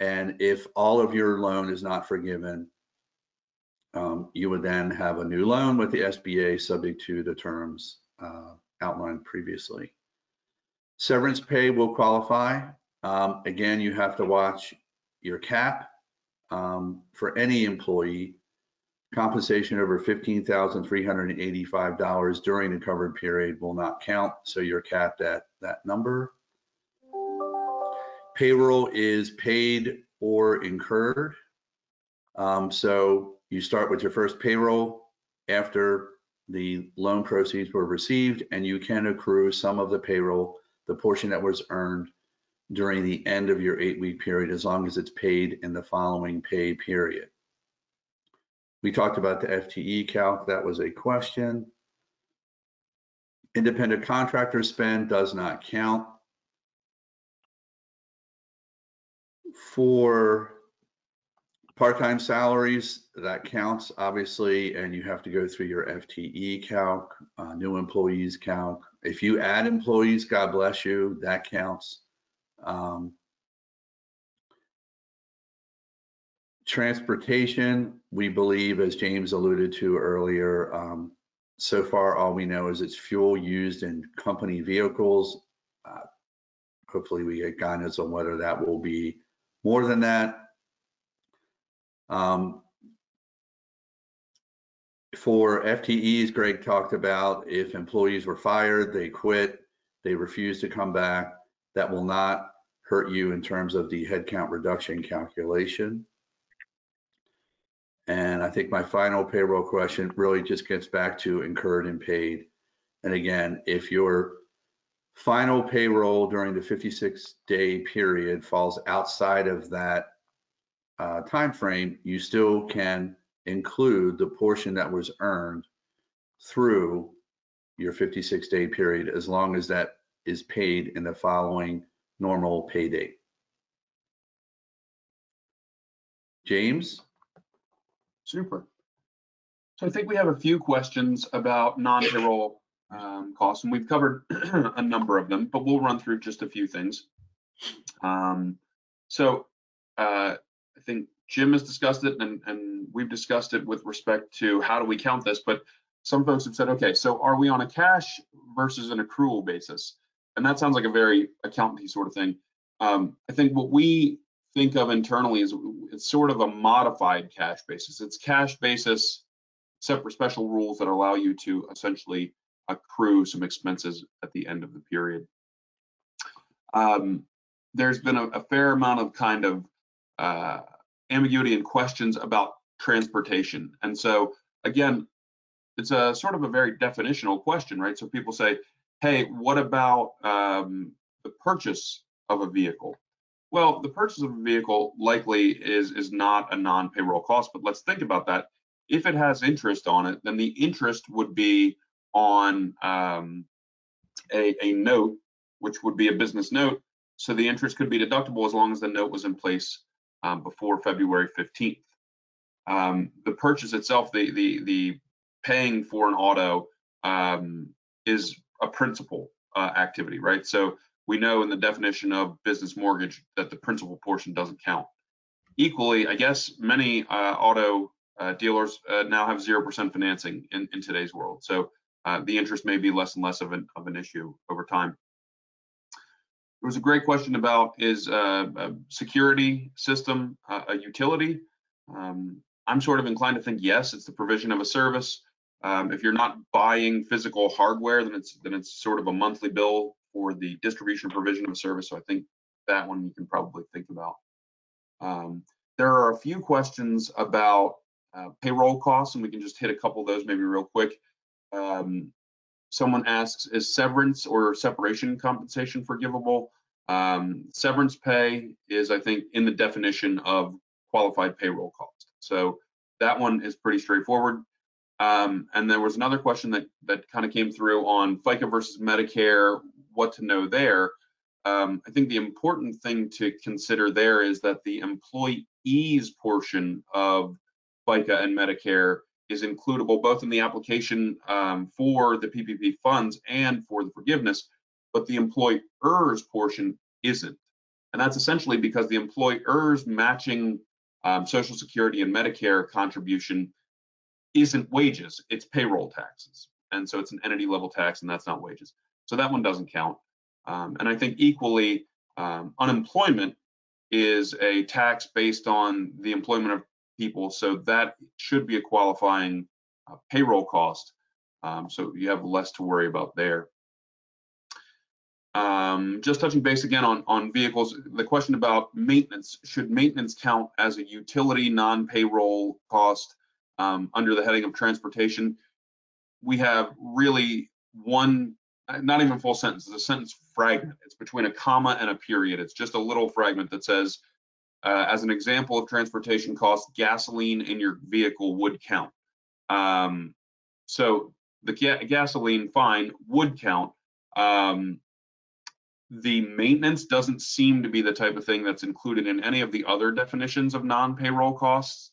And if all of your loan is not forgiven, um, you would then have a new loan with the SBA subject to the terms uh, outlined previously. Severance pay will qualify. Um, again, you have to watch your cap um, for any employee, Compensation over $15,385 during the covered period will not count, so you're capped at that number. Payroll is paid or incurred. Um, so you start with your first payroll after the loan proceeds were received, and you can accrue some of the payroll, the portion that was earned during the end of your eight-week period, as long as it's paid in the following pay period. We talked about the FTE calc, that was a question. Independent contractor spend does not count. For part-time salaries, that counts obviously, and you have to go through your FTE calc, uh, new employees calc. If you add employees, God bless you, that counts. Um, Transportation, we believe, as James alluded to earlier, um, so far, all we know is it's fuel used in company vehicles. Uh, Hopefully, we get guidance on whether that will be more than that. Um, For FTEs, Greg talked about if employees were fired, they quit, they refuse to come back, that will not hurt you in terms of the headcount reduction calculation. And I think my final payroll question really just gets back to incurred and paid. And again, if your final payroll during the 56 day period falls outside of that uh, time frame, you still can include the portion that was earned through your 56 day period as long as that is paid in the following normal pay date. James? Super. So I think we have a few questions about non-payroll um, costs, and we've covered a number of them, but we'll run through just a few things. Um, so uh, I think Jim has discussed it, and, and we've discussed it with respect to how do we count this, but some folks have said, okay, so are we on a cash versus an accrual basis? And that sounds like a very accountancy sort of thing. Um, I think what we think of internally is it's sort of a modified cash basis. It's cash basis, except for special rules that allow you to essentially accrue some expenses at the end of the period. Um, there's been a, a, fair amount of kind of uh, ambiguity and questions about transportation. And so again, it's a sort of a very definitional question, right? So people say, hey, what about um, the purchase of a vehicle? Well, the purchase of a vehicle likely is is not a non-payroll cost, but let's think about that. If it has interest on it, then the interest would be on um, a, a note, which would be a business note. So the interest could be deductible as long as the note was in place um, before February 15th. Um, the purchase itself, the the the paying for an auto um, is a principal uh, activity, right? So we know in the definition of business mortgage that the principal portion doesn't count. Equally, I guess many uh, auto uh, dealers uh, now have 0% financing in, in today's world. So uh, the interest may be less and less of an, of an issue over time. There was a great question about is uh, a security system a utility? Um, I'm sort of inclined to think yes, it's the provision of a service. Um, if you're not buying physical hardware, then it's then it's sort of a monthly bill for the distribution provision of a service. So I think that one you can probably think about. Um, there are a few questions about uh, payroll costs, and we can just hit a couple of those maybe real quick. Um, someone asks, is severance or separation compensation forgivable? Um, severance pay is, I think, in the definition of qualified payroll cost. So that one is pretty straightforward. Um, and there was another question that that kind of came through on FICA versus Medicare what to know there. Um, I think the important thing to consider there is that the employees portion of FICA and Medicare is includable both in the application um, for the PPP funds and for the forgiveness, but the employer's portion isn't. And that's essentially because the employer's matching um, Social Security and Medicare contribution isn't wages, it's payroll taxes. And so it's an entity level tax and that's not wages. So that one doesn't count. Um, and I think equally, um, unemployment is a tax based on the employment of people. So that should be a qualifying uh, payroll cost. Um, so you have less to worry about there. Um, just touching base again on, on vehicles, the question about maintenance, should maintenance count as a utility non-payroll cost um, under the heading of transportation? We have really one, not even full sentence, it's a sentence fragment. It's between a comma and a period. It's just a little fragment that says, uh, as an example of transportation costs, gasoline in your vehicle would count. Um, so the ga gasoline fine would count. Um, the maintenance doesn't seem to be the type of thing that's included in any of the other definitions of non-payroll costs.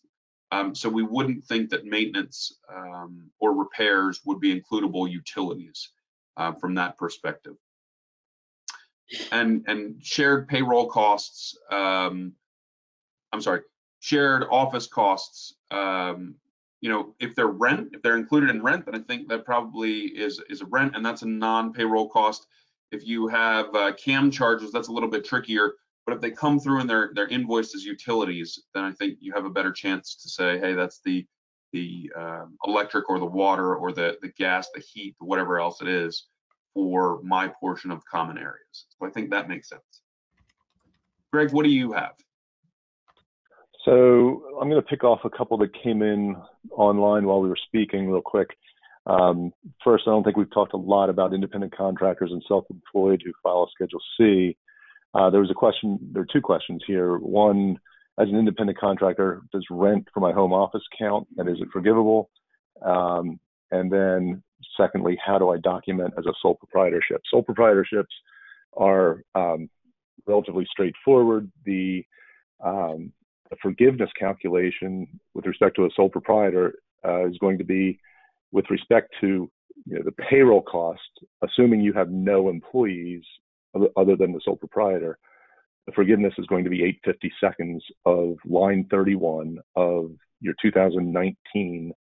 Um, so we wouldn't think that maintenance um, or repairs would be includable utilities uh, from that perspective. And, and shared payroll costs, um, I'm sorry, shared office costs, um, you know, if they're rent, if they're included in rent, then I think that probably is, is a rent and that's a non-payroll cost if you have uh, CAM charges, that's a little bit trickier. But if they come through and they're they're invoiced as utilities, then I think you have a better chance to say, hey, that's the the um, electric or the water or the the gas, the heat, whatever else it is for my portion of common areas. So I think that makes sense. Greg, what do you have? So I'm going to pick off a couple that came in online while we were speaking real quick. Um, first, I don't think we've talked a lot about independent contractors and self-employed who file Schedule C. Uh, there was a question, there are two questions here. One, as an independent contractor, does rent for my home office count and is it forgivable? Um, and then secondly, how do I document as a sole proprietorship? Sole proprietorships are um, relatively straightforward. The, um, the, forgiveness calculation with respect to a sole proprietor uh, is going to be with respect to you know, the payroll cost, assuming you have no employees other than the sole proprietor, the forgiveness is going to be 850 seconds of line 31 of your 2019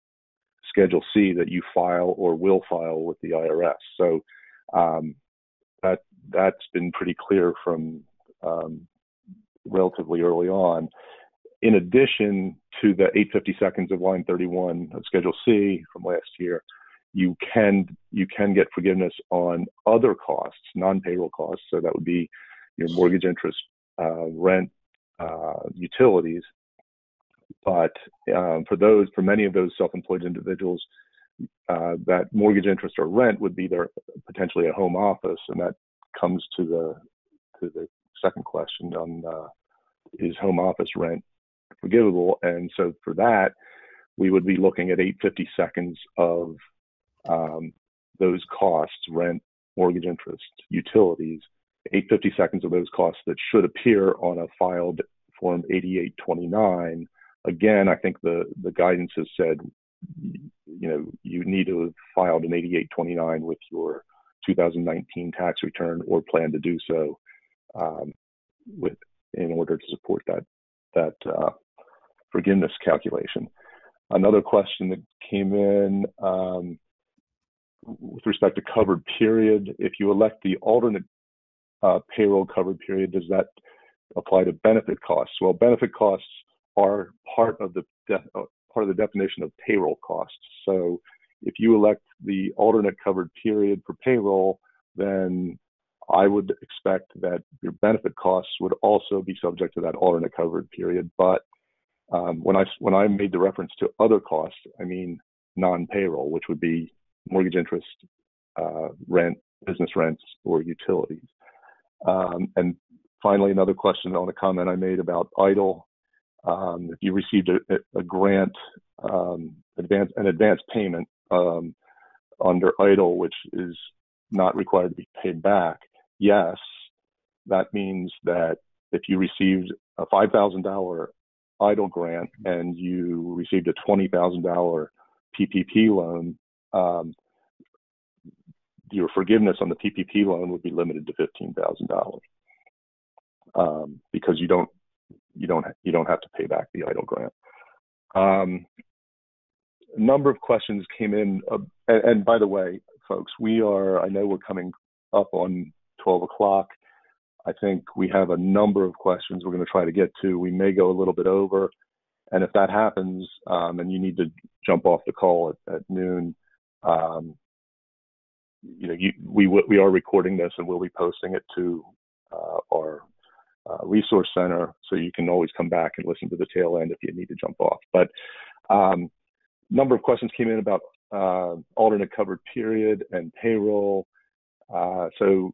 Schedule C that you file or will file with the IRS. So um, that that's been pretty clear from um, relatively early on in addition to the 850 seconds of line 31 of Schedule C from last year, you can you can get forgiveness on other costs, non-payroll costs. So that would be your mortgage interest, uh, rent, uh, utilities. But um, for those, for many of those self-employed individuals, uh, that mortgage interest or rent would be their potentially a home office, and that comes to the to the second question on uh, is home office rent forgivable. And so for that, we would be looking at 850 seconds of um, those costs, rent, mortgage interest, utilities, 850 seconds of those costs that should appear on a filed form 8829. Again, I think the, the guidance has said, you know, you need to have filed an 8829 with your 2019 tax return or plan to do so um, with in order to support that that uh, forgiveness calculation. Another question that came in um, with respect to covered period, if you elect the alternate uh, payroll covered period, does that apply to benefit costs? Well, benefit costs are part of the uh, part of the definition of payroll costs. So if you elect the alternate covered period for payroll, then I would expect that your benefit costs would also be subject to that alternate covered period. But um, when I when I made the reference to other costs, I mean non-payroll, which would be mortgage interest, uh, rent, business rents, or utilities. Um, and finally, another question on a comment I made about EIDL. Um, if you received a, a grant, um, advance, an advance payment um, under EIDL, which is not required to be paid back, yes, that means that if you received a $5,000 EIDL grant and you received a $20,000 PPP loan, um, your forgiveness on the PPP loan would be limited to $15,000 um, because you don't you don't you don't have to pay back the EIDL grant. Um, a number of questions came in, uh, and, and by the way, folks, we are I know we're coming up on 12 o'clock. I think we have a number of questions we're going to try to get to. We may go a little bit over. And if that happens um, and you need to jump off the call at, at noon, um, you know, you, we we are recording this and we'll be posting it to uh, our uh, resource center, so you can always come back and listen to the tail end if you need to jump off. But um, number of questions came in about uh, alternate covered period and payroll. Uh, so,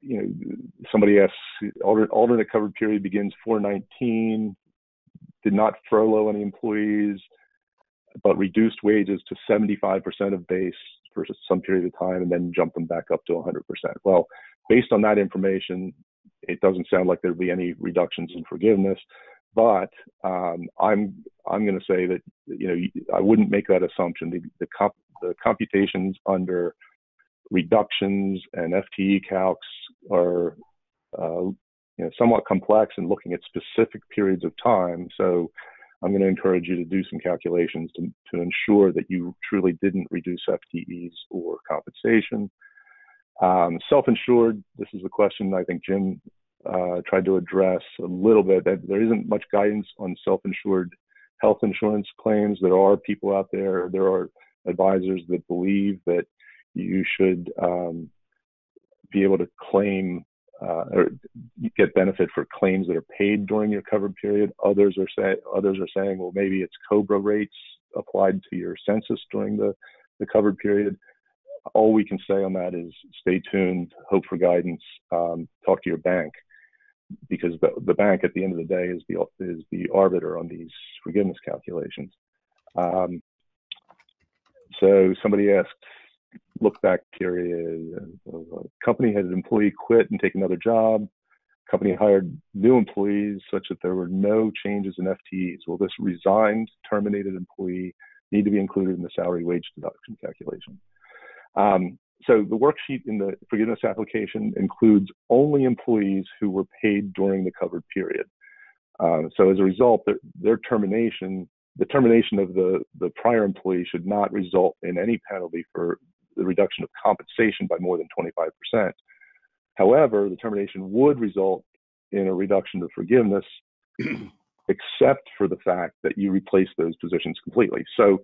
you know, somebody asks, alternate, alternate covered period begins 419, did not furlough any employees, but reduced wages to 75% of base for some period of time and then jump them back up to 100%. Well, based on that information, it doesn't sound like there'd be any reductions in forgiveness. But um, I'm I'm going to say that you know I wouldn't make that assumption. The the, comp, the computations under reductions and FTE calcs are uh, you know, somewhat complex and looking at specific periods of time. So I'm going to encourage you to do some calculations to, to ensure that you truly didn't reduce FTEs or compensation. Um, self-insured, this is a question I think Jim uh, tried to address a little bit. That there isn't much guidance on self-insured health insurance claims. There are people out there, there are advisors that believe that you should um, be able to claim uh, or get benefit for claims that are paid during your covered period. Others are say others are saying, well, maybe it's COBRA rates applied to your census during the the covered period all we can say on that is stay tuned, hope for guidance, um, talk to your bank, because the, the bank at the end of the day is the is the arbiter on these forgiveness calculations. Um, so somebody asked, look back period. company had an employee quit and take another job. Company hired new employees such that there were no changes in FTEs. Will this resigned, terminated employee need to be included in the salary wage deduction calculation? Um, so the worksheet in the forgiveness application includes only employees who were paid during the covered period. Uh, so as a result, their, their, termination, the termination of the, the prior employee should not result in any penalty for the reduction of compensation by more than 25%. However, the termination would result in a reduction of forgiveness, except for the fact that you replace those positions completely. So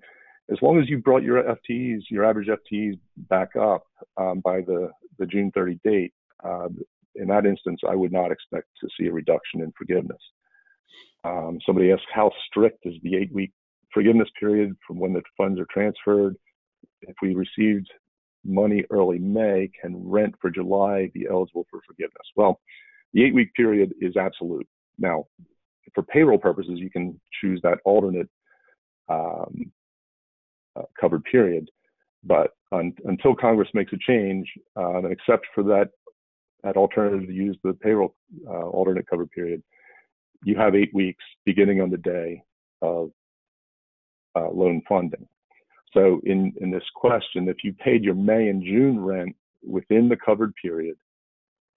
as long as you brought your FTEs, your average FTEs back up um, by the, the June 30 date, uh, in that instance, I would not expect to see a reduction in forgiveness. Um, somebody asked, how strict is the eight week forgiveness period from when the funds are transferred? If we received money early May, can rent for July be eligible for forgiveness? Well, the eight week period is absolute. Now, for payroll purposes, you can choose that alternate um, uh, covered period. But un, until Congress makes a change, uh, and except for that, that alternative to use the payroll uh, alternate covered period, you have eight weeks beginning on the day of uh, loan funding. So in, in this question, if you paid your May and June rent within the covered period,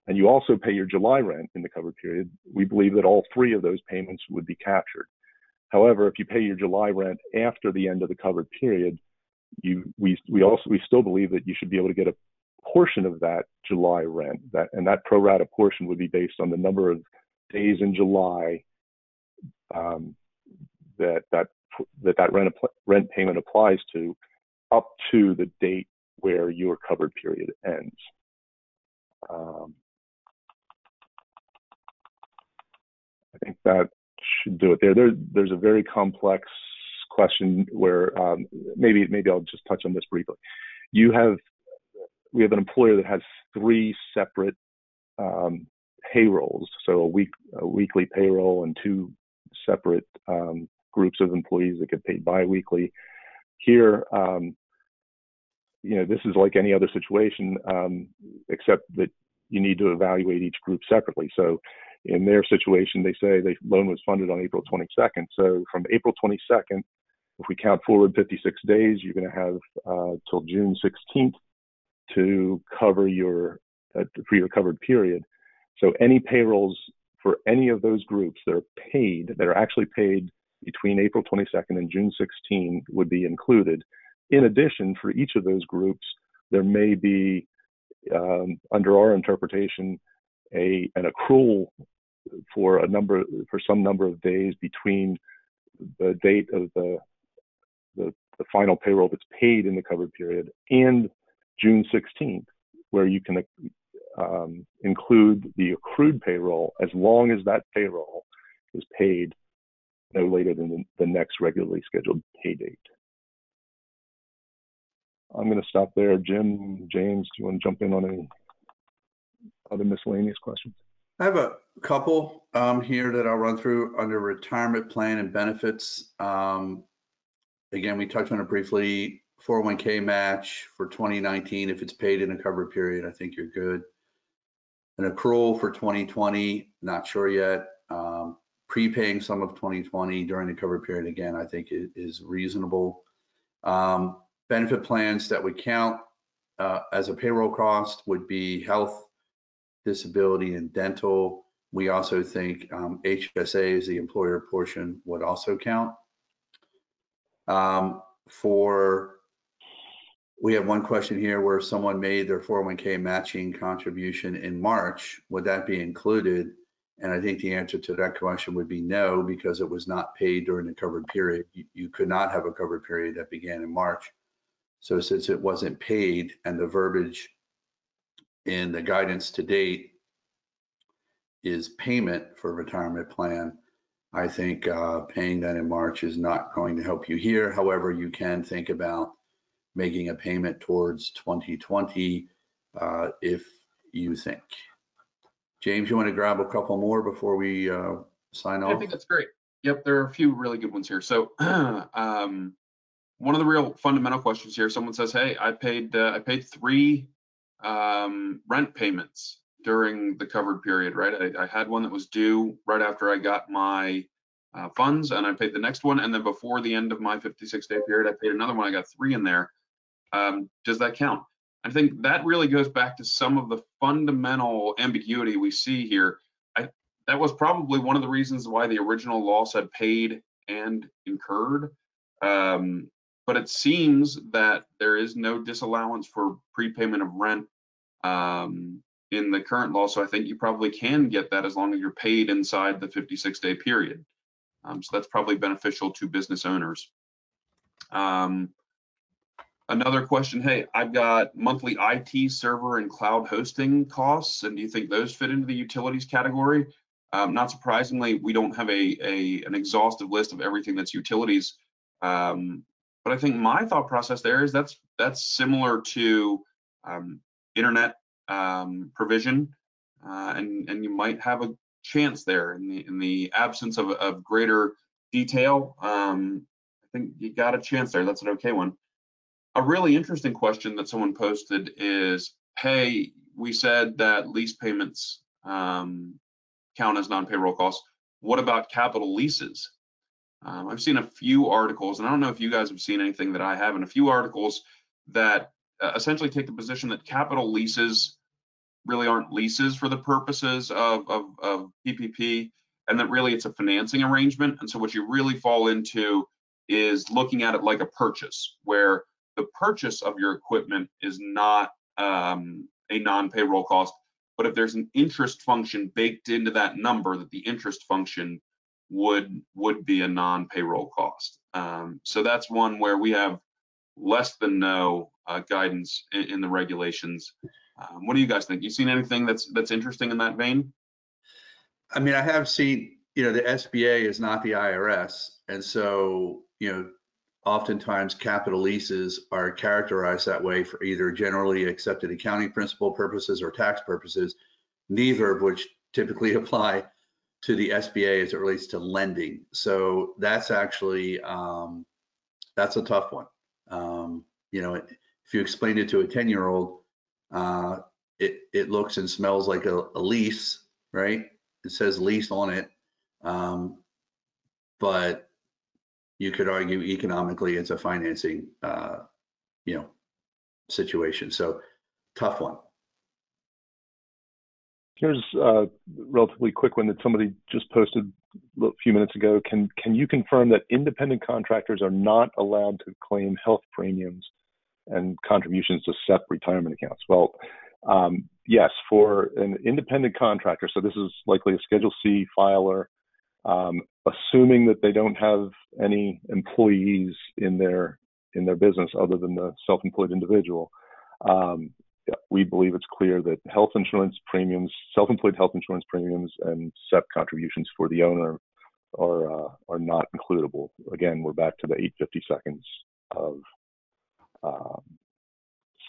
and you also pay your July rent in the covered period, we believe that all three of those payments would be captured. However, if you pay your July rent after the end of the covered period, you we we also we still believe that you should be able to get a portion of that July rent. That and that pro rata portion would be based on the number of days in July um, that that that that rent rent payment applies to, up to the date where your covered period ends. Um, I think that should do it there. there there's a very complex question where um, maybe maybe I'll just touch on this briefly. You have we have an employer that has three separate um, payrolls, so a week a weekly payroll and two separate um, groups of employees that get paid biweekly. Here, um, you know, this is like any other situation, um, except that you need to evaluate each group separately. So in their situation, they say the loan was funded on April 22nd. So from April 22nd, if we count forward 56 days, you're going to have uh, till June 16th to cover your uh, for your covered period. So any payrolls for any of those groups that are paid, that are actually paid between April 22nd and June 16 would be included. In addition, for each of those groups, there may be, um, under our interpretation, a an accrual for a number for some number of days between the date of the, the, the final payroll that's paid in the covered period, and June 16th, where you can um, include the accrued payroll as long as that payroll is paid no later than the, next regularly scheduled pay date. I'm going to stop there. Jim, James, do you want to jump in on any other miscellaneous questions? I have a couple um, here that I'll run through under retirement plan and benefits. Um, again, we touched on it briefly. 401k match for 2019, if it's paid in a covered period, I think you're good. An accrual for 2020, not sure yet. Um, prepaying some of 2020 during the covered period, again, I think is reasonable. Um, benefit plans that would count uh, as a payroll cost would be health, disability, and dental. We also think um, HSA is the employer portion would also count. Um, for we have one question here where someone made their 401k matching contribution in March. Would that be included? And I think the answer to that question would be no, because it was not paid during the covered period. You, you could not have a covered period that began in March. So since it wasn't paid and the verbiage in the guidance to date is payment for retirement plan, I think uh, paying that in March is not going to help you here. However, you can think about making a payment towards 2020 uh, if you think. James, you want to grab a couple more before we uh, sign off? I think that's great. Yep, there are a few really good ones here. So um, one of the real fundamental questions here, someone says, hey, I paid uh, I paid three um, rent payments during the covered period, right? I, I, had one that was due right after I got my uh, funds and I paid the next one. And then before the end of my 56 day period, I paid another one. I got three in there. Um, does that count? I think that really goes back to some of the fundamental ambiguity we see here. I, that was probably one of the reasons why the original law said paid and incurred. Um, but it seems that there is no disallowance for prepayment of rent um, in the current law. So I think you probably can get that as long as you're paid inside the 56 day period. Um, so that's probably beneficial to business owners. Um, another question, hey, I've got monthly IT server and cloud hosting costs, and do you think those fit into the utilities category? Um, not surprisingly, we don't have a, a, an exhaustive list of everything that's utilities. Um, but I think my thought process there is that's that's similar to um, internet um, provision, uh, and and you might have a chance there in the in the absence of, of greater detail. Um, I think you got a chance there. That's an okay one. A really interesting question that someone posted is, hey, we said that lease payments um, count as non-payroll costs. What about capital leases? Um, I've seen a few articles, and I don't know if you guys have seen anything that I haven't, a few articles that uh, essentially take the position that capital leases really aren't leases for the purposes of, of, of PPP, and that really it's a financing arrangement. And so what you really fall into is looking at it like a purchase, where the purchase of your equipment is not um, a non-payroll cost, but if there's an interest function baked into that number, that the interest function would would be a non-payroll cost. Um, so that's one where we have less than no uh, guidance in, in, the regulations. Um, what do you guys think? You seen anything that's that's interesting in that vein? I mean, I have seen. You know, the SBA is not the IRS, and so you know, oftentimes capital leases are characterized that way for either generally accepted accounting principle purposes or tax purposes, neither of which typically apply to the SBA as it relates to lending. So that's actually um, that's a tough one. Um, you know, if you explain it to a 10 year old, uh, it it looks and smells like a, a lease, right? It says lease on it, um, but you could argue economically it's a financing, uh, you know, situation. So tough one. Here's a relatively quick one that somebody just posted a few minutes ago. Can can you confirm that independent contractors are not allowed to claim health premiums and contributions to SEP retirement accounts? Well, um, yes, for an independent contractor. So this is likely a Schedule C filer um, assuming that they don't have any employees in their in their business other than the self-employed individual. Um, we believe it's clear that health insurance premiums, self-employed health insurance premiums, and SEP contributions for the owner are uh, are not includable. Again, we're back to the 850 seconds of um,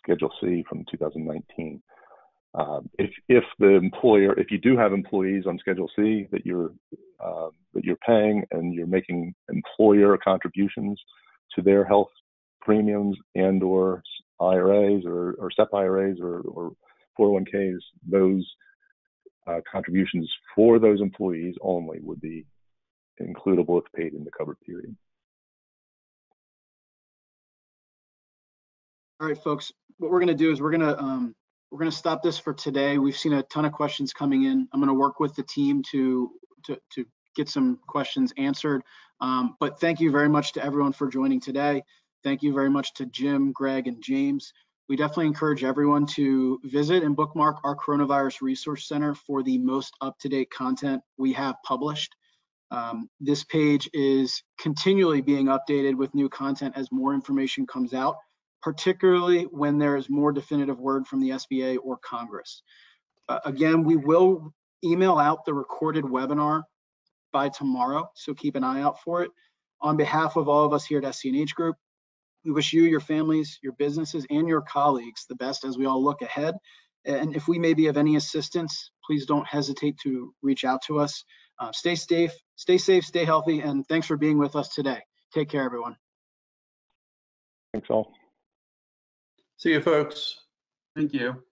Schedule C from 2019. Um, if if the employer, if you do have employees on Schedule C that you're uh, that you're paying and you're making employer contributions to their health premiums and or IRAs or, or SEP IRAs or, or 401ks, those uh, contributions for those employees only would be includable if paid in the covered period. All right, folks, what we're gonna do is we're gonna, um, we're gonna stop this for today. We've seen a ton of questions coming in. I'm gonna work with the team to, to, to get some questions answered. Um, but thank you very much to everyone for joining today. Thank you very much to Jim, Greg, and James. We definitely encourage everyone to visit and bookmark our Coronavirus Resource Center for the most up-to-date content we have published. Um, this page is continually being updated with new content as more information comes out, particularly when there is more definitive word from the SBA or Congress. Uh, again, we will email out the recorded webinar by tomorrow, so keep an eye out for it. On behalf of all of us here at SC&H Group, we wish you, your families, your businesses, and your colleagues the best as we all look ahead. And if we may be of any assistance, please don't hesitate to reach out to us. Uh, stay safe, stay safe, stay healthy, and thanks for being with us today. Take care, everyone. Thanks all. See you, folks. Thank you.